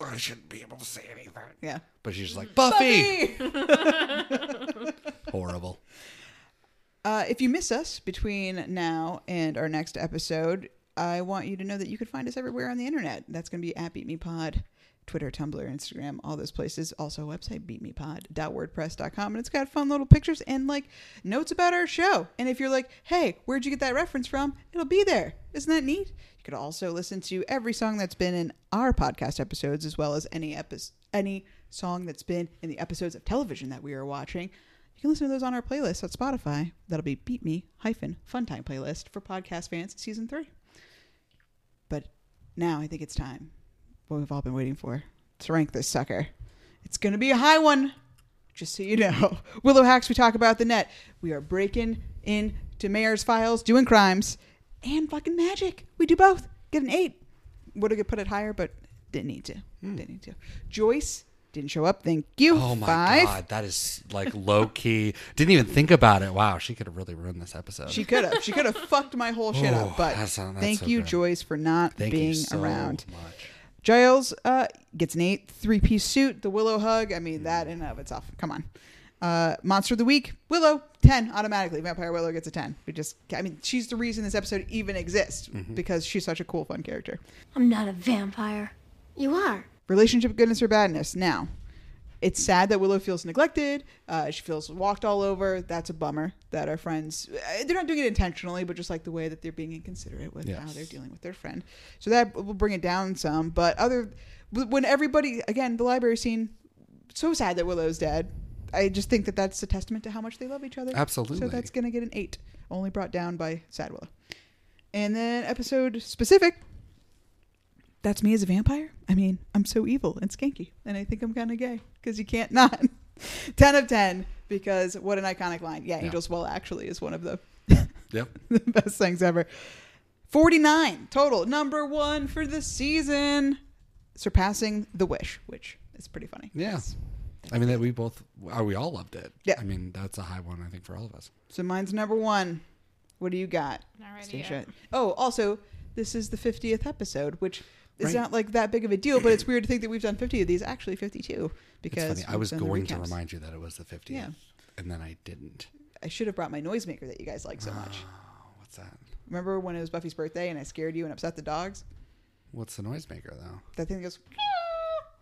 I shouldn't be able to say anything. Yeah. But she's like Buffy. Buffy! Horrible. Uh, if you miss us between now and our next episode, I want you to know that you can find us everywhere on the internet. That's going to be at Beep Me Pod, Twitter, Tumblr, Instagram, all those places. Also, website beepmepod.wordpress.com, and it's got fun little pictures and like notes about our show. And if you're like, "Hey, where'd you get that reference from?" It'll be there. Isn't that neat? You could also listen to every song that's been in our podcast episodes, as well as any epi- any song that's been in the episodes of television that we are watching. You can listen to those on our playlist at Spotify. That'll be Beep Me hyphen Fun Time playlist for podcast fans season three. But now I think it's time, what we've all been waiting for, to rank this sucker. It's gonna be a high one, just so you know. <laughs> Willow hacks we talk about the net. We are breaking into Mayor's files, doing crimes, and fucking magic. We do both. Get an eight. Would have put it higher, but didn't need to. Hmm. Didn't need to. Joyce didn't show up. Thank you. Oh my Five. god, that is like low key. Didn't even think about it. Wow, she could have really ruined this episode. She could have. She could have fucked my whole shit Oh, up. But that's not- that's thank so you, good. Joyce, for not Thank you being so around. much. Giles uh, gets an eight, three piece suit, the Willow hug. I mean, that in and of itself. Come on. Uh, Monster of the week, Willow, ten automatically. Vampire Willow gets a ten. We just, I mean, she's the reason this episode even exists Mm-hmm. because she's such a cool, fun character. I'm not a vampire. You are. Relationship goodness or badness. Now, it's sad that Willow feels neglected. Uh, she feels walked all over. That's a bummer that our friends, uh, they're not doing it intentionally, but just like the way that they're being inconsiderate with how they're dealing with their friend. So that will bring it down some. But other, when everybody, again, the library scene, so sad that Willow's dead. I just think that that's a testament to how much they love each other. Absolutely. So that's going to get an eight, only brought down by Sad Willow. And then episode specific, that's me as a vampire. I mean, I'm so evil and skanky, and I think I'm kind of gay because you can't not. <laughs> ten of ten because what an iconic line. Yeah, Yeah. Angel's Well actually is one of the <laughs> Yep. <laughs> the best things ever. Forty nine total, number one for the season, surpassing The Wish, which is pretty funny. Yeah. I mean that we both uh, we all loved it. Yeah. I mean that's a high one I think for all of us. So mine's number one. What do you got? Not ready Stacia? yet. Oh, also, this is the 50th episode, which is Right. not like that big of a deal, but it's weird to think that we've done 50 of these. Actually, 52 because it's funny. I was going to remind you that it was the 50th. Yeah. And then I didn't. I should have brought my noisemaker that you guys like so ah, much. Oh, what's that? Remember when it was Buffy's birthday and I scared you and upset the dogs? What's the noisemaker though? That thing that goes.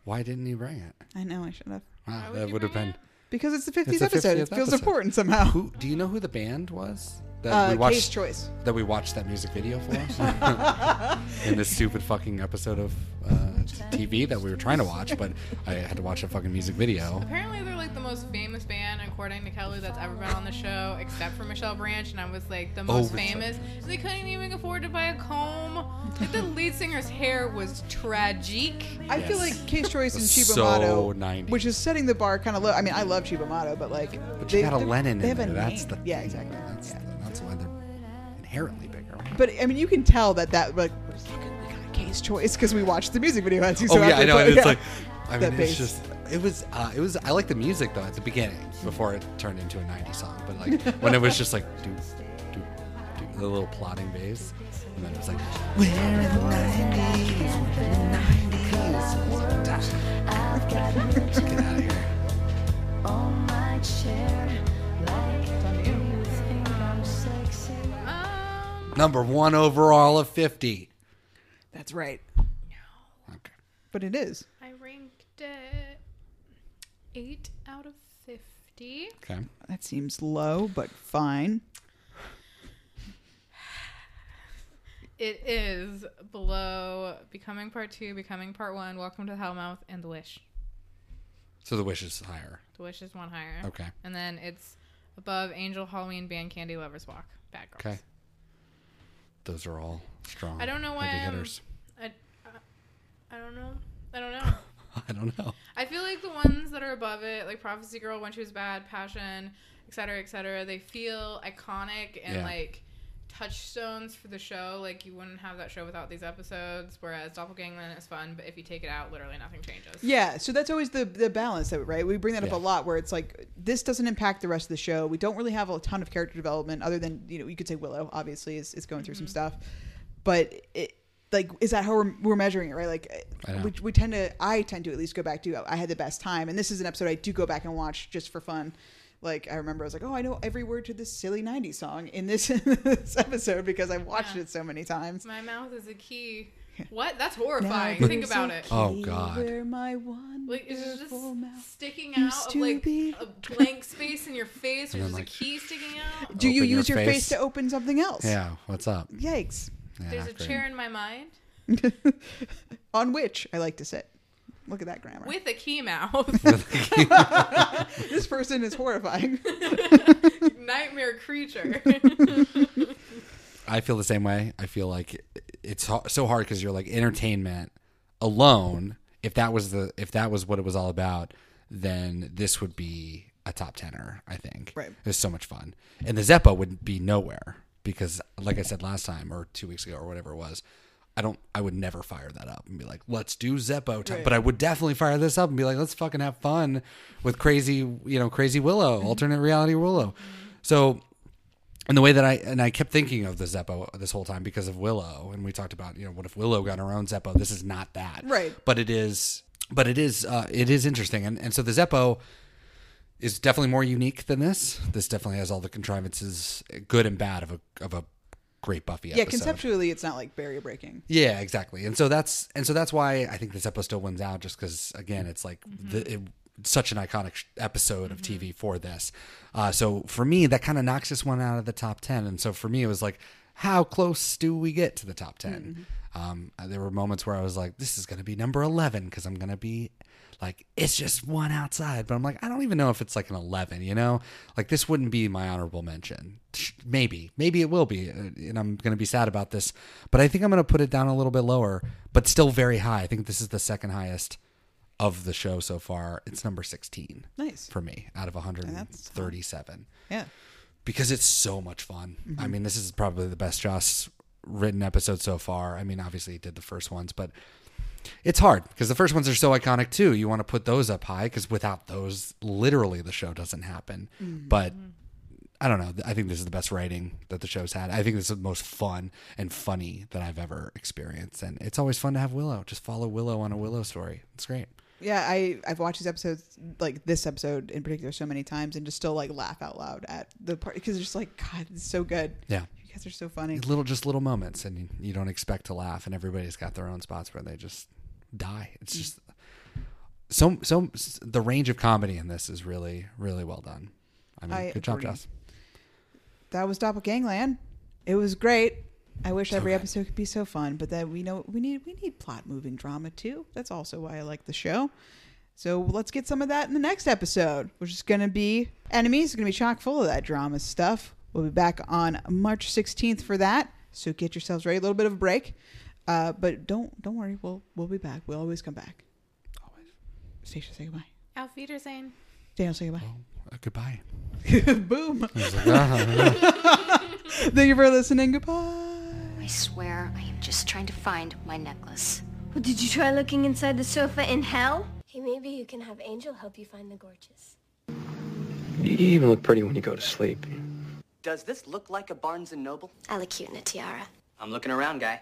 Why didn't you bring it? I know I should have. Ah, wow, that would have bring been Because it's the 50th It's the episode. It feels episode. important somehow. Who do you know who the band was? That Uh, we watched K's Choice. that we watched that music video for <laughs> <laughs> in this stupid fucking episode of uh, TV that we were trying to watch, but I had to watch a fucking music video. Apparently, they're like the most famous band, according to Kelly, that's ever been on the show, except for Michelle Branch. And I was like, the oh, most Oh, Michelle. famous. They couldn't even afford to buy a comb. Like the lead singer's hair was tragic. I feel like K's Choice and So Cibo 90s. which is setting the bar kind of low. I mean, I love Cibo but like, But you got a Lennon They in have a there. That's name. the yeah, exactly. That's Yeah. that's why they're inherently bigger. But I mean, you can tell that that like we got a K's Choice because we watched the music video. As you Oh yeah, I know. and It's yeah. like, <laughs> I mean, it's just it was uh, it was. I like the music though at the beginning before it turned into a '90s song. But like when it was just like do do do the little plotting bass, and then it was like we're in the '90s, we're in the '90s. Get out of here. Um, Number one overall of 50. That's right. No. Okay. But it is. I ranked it eight out of fifty. Okay. That seems low, but fine. It is below Becoming Part Two, Becoming Part One, Welcome to Hellmouth, and The Wish. So the wish is higher. The Wish is one higher. Okay. And then it's above Angel, Halloween, Band Candy, Lovers Walk, Bad Girls. Okay. Those are all strong. I don't know why heavy I'm. hitters. I, I, I don't know. I don't know. <laughs> I don't know. I feel like the ones that are above it, like Prophecy Girl, When She Was Bad, Passion, etc., etc., they feel iconic and Yeah. like touchstones for the show. Like you wouldn't have that show without these episodes. Whereas Doppelgangland is fun, but if you take it out, literally nothing changes. Yeah, so that's always the the balance of it, right? We bring that up a lot where it's like this doesn't impact the rest of the show. We don't really have a ton of character development other than, you know, you could say Willow obviously is, is going through some mm-hmm. stuff. But it like is that how we're, we're measuring it, right? Like we, we tend to I tend to at least go back to I had the best time and this is an episode I do go back and watch just for fun. Like I remember I was like, "Oh, I know every word to this silly 90s song in this, <laughs> this episode because I've watched Yeah. it so many times." My mouth is a key. What? That's horrifying. Now Think about it. Oh, God. Where my one Like it's just wonderful mouth sticking out of like be. a blank space in your face. And There's just like- a key sticking out. Do you Open your use your face. face. to open something else? Yeah. What's up? Yikes. Yeah, There's a chair in my mind <laughs> On which I like to sit. Look at that grammar. with a key mouth. <laughs> this person is horrifying. <laughs> Nightmare creature. I feel the same way. I feel like it's so hard because you're like entertainment alone. If that was the if that was what it was all about, then this would be a top tenner. I think. Right. It was so much fun, and the Zeppo would be nowhere because, like I said last time or two weeks ago or whatever it was. I don't. I would never fire that up and be like, "Let's do Zeppo." Time. Right. But I would definitely fire this up and be like, "Let's fucking have fun with crazy, you know, crazy Willow, alternate reality Willow." So and the way that I and I kept thinking of the Zeppo this whole time because of Willow, and we talked about you know what if Willow got her own Zeppo? This is not that, Right. But it is, but it is, uh, it is interesting, and and so the Zeppo is definitely more unique than this. This definitely has all the contrivances, good and bad, of a of a great Buffy episode. yeah, episode. conceptually, it's not like barrier breaking. Yeah, exactly. And so that's and so that's why I think this episode still wins out, just because again, it's like the, it, such an iconic episode of TV for this. Uh, so for me, that kind of knocks this one out of the top ten. And so for me, it was like, how close do we get to the top 10 Um, there were moments where I was like, this is going to be number eleven because I'm going to be like, it's just one outside. But I'm like, I don't even know if it's like an eleven. You know, like this wouldn't be my honorable mention. Maybe, maybe it will be, uh, and I'm going to be sad about this. But I think I'm going to put it down a little bit lower, but still very high. I think this is the second highest of the show so far. It's number 16 Nice. for me out of 137 Yeah. because it's so much fun. I Mhm. mean, this is probably the best Joss written episode so far. I mean, obviously he did the first ones, but it's hard because the first ones are so iconic too. You want to put those up high because without those, literally the show doesn't happen. Mhm. But I don't know. I think this is the best writing that the show's had. I think this is the most fun and funny that I've ever experienced. And it's always fun to have Willow. Just follow Willow on a Willow story. It's great. Yeah, I I've watched these episodes like this episode in particular so many times and just still like laugh out loud at the part because it's just like God, it's so good. Yeah. Guys are so funny. Little, just little moments, and you, you don't expect to laugh, and everybody's got their own spots where they just die. It's just so so. The range of comedy in this is really really well done. I mean, I good job, agree. Joss. That was Doppelgangland. It was great. I wish every episode could be so fun, but then we know we need we need plot moving drama too. That's also why I like the show. So let's get some of that in the next episode, which is going to be enemies. It's going to be chock full of that drama stuff. We'll be back on March 16th for that. So get yourselves ready. A little bit of a break, uh, but don't don't worry. We'll we'll be back. We'll always come back. Always. Stacia, say goodbye. Auf Wiedersehen. Daniel, say goodbye. Uh, goodbye. <laughs> Boom. I was like, ah. <laughs> Thank you for listening. Goodbye. I swear I am just trying to find my necklace. Well, did you try looking inside the sofa in hell? Hey, maybe you can have Angel help you find the gorgeous. You even look pretty when you go to sleep. Does this look like a Barnes & Noble? I look cute in a tiara. I'm looking around, guy.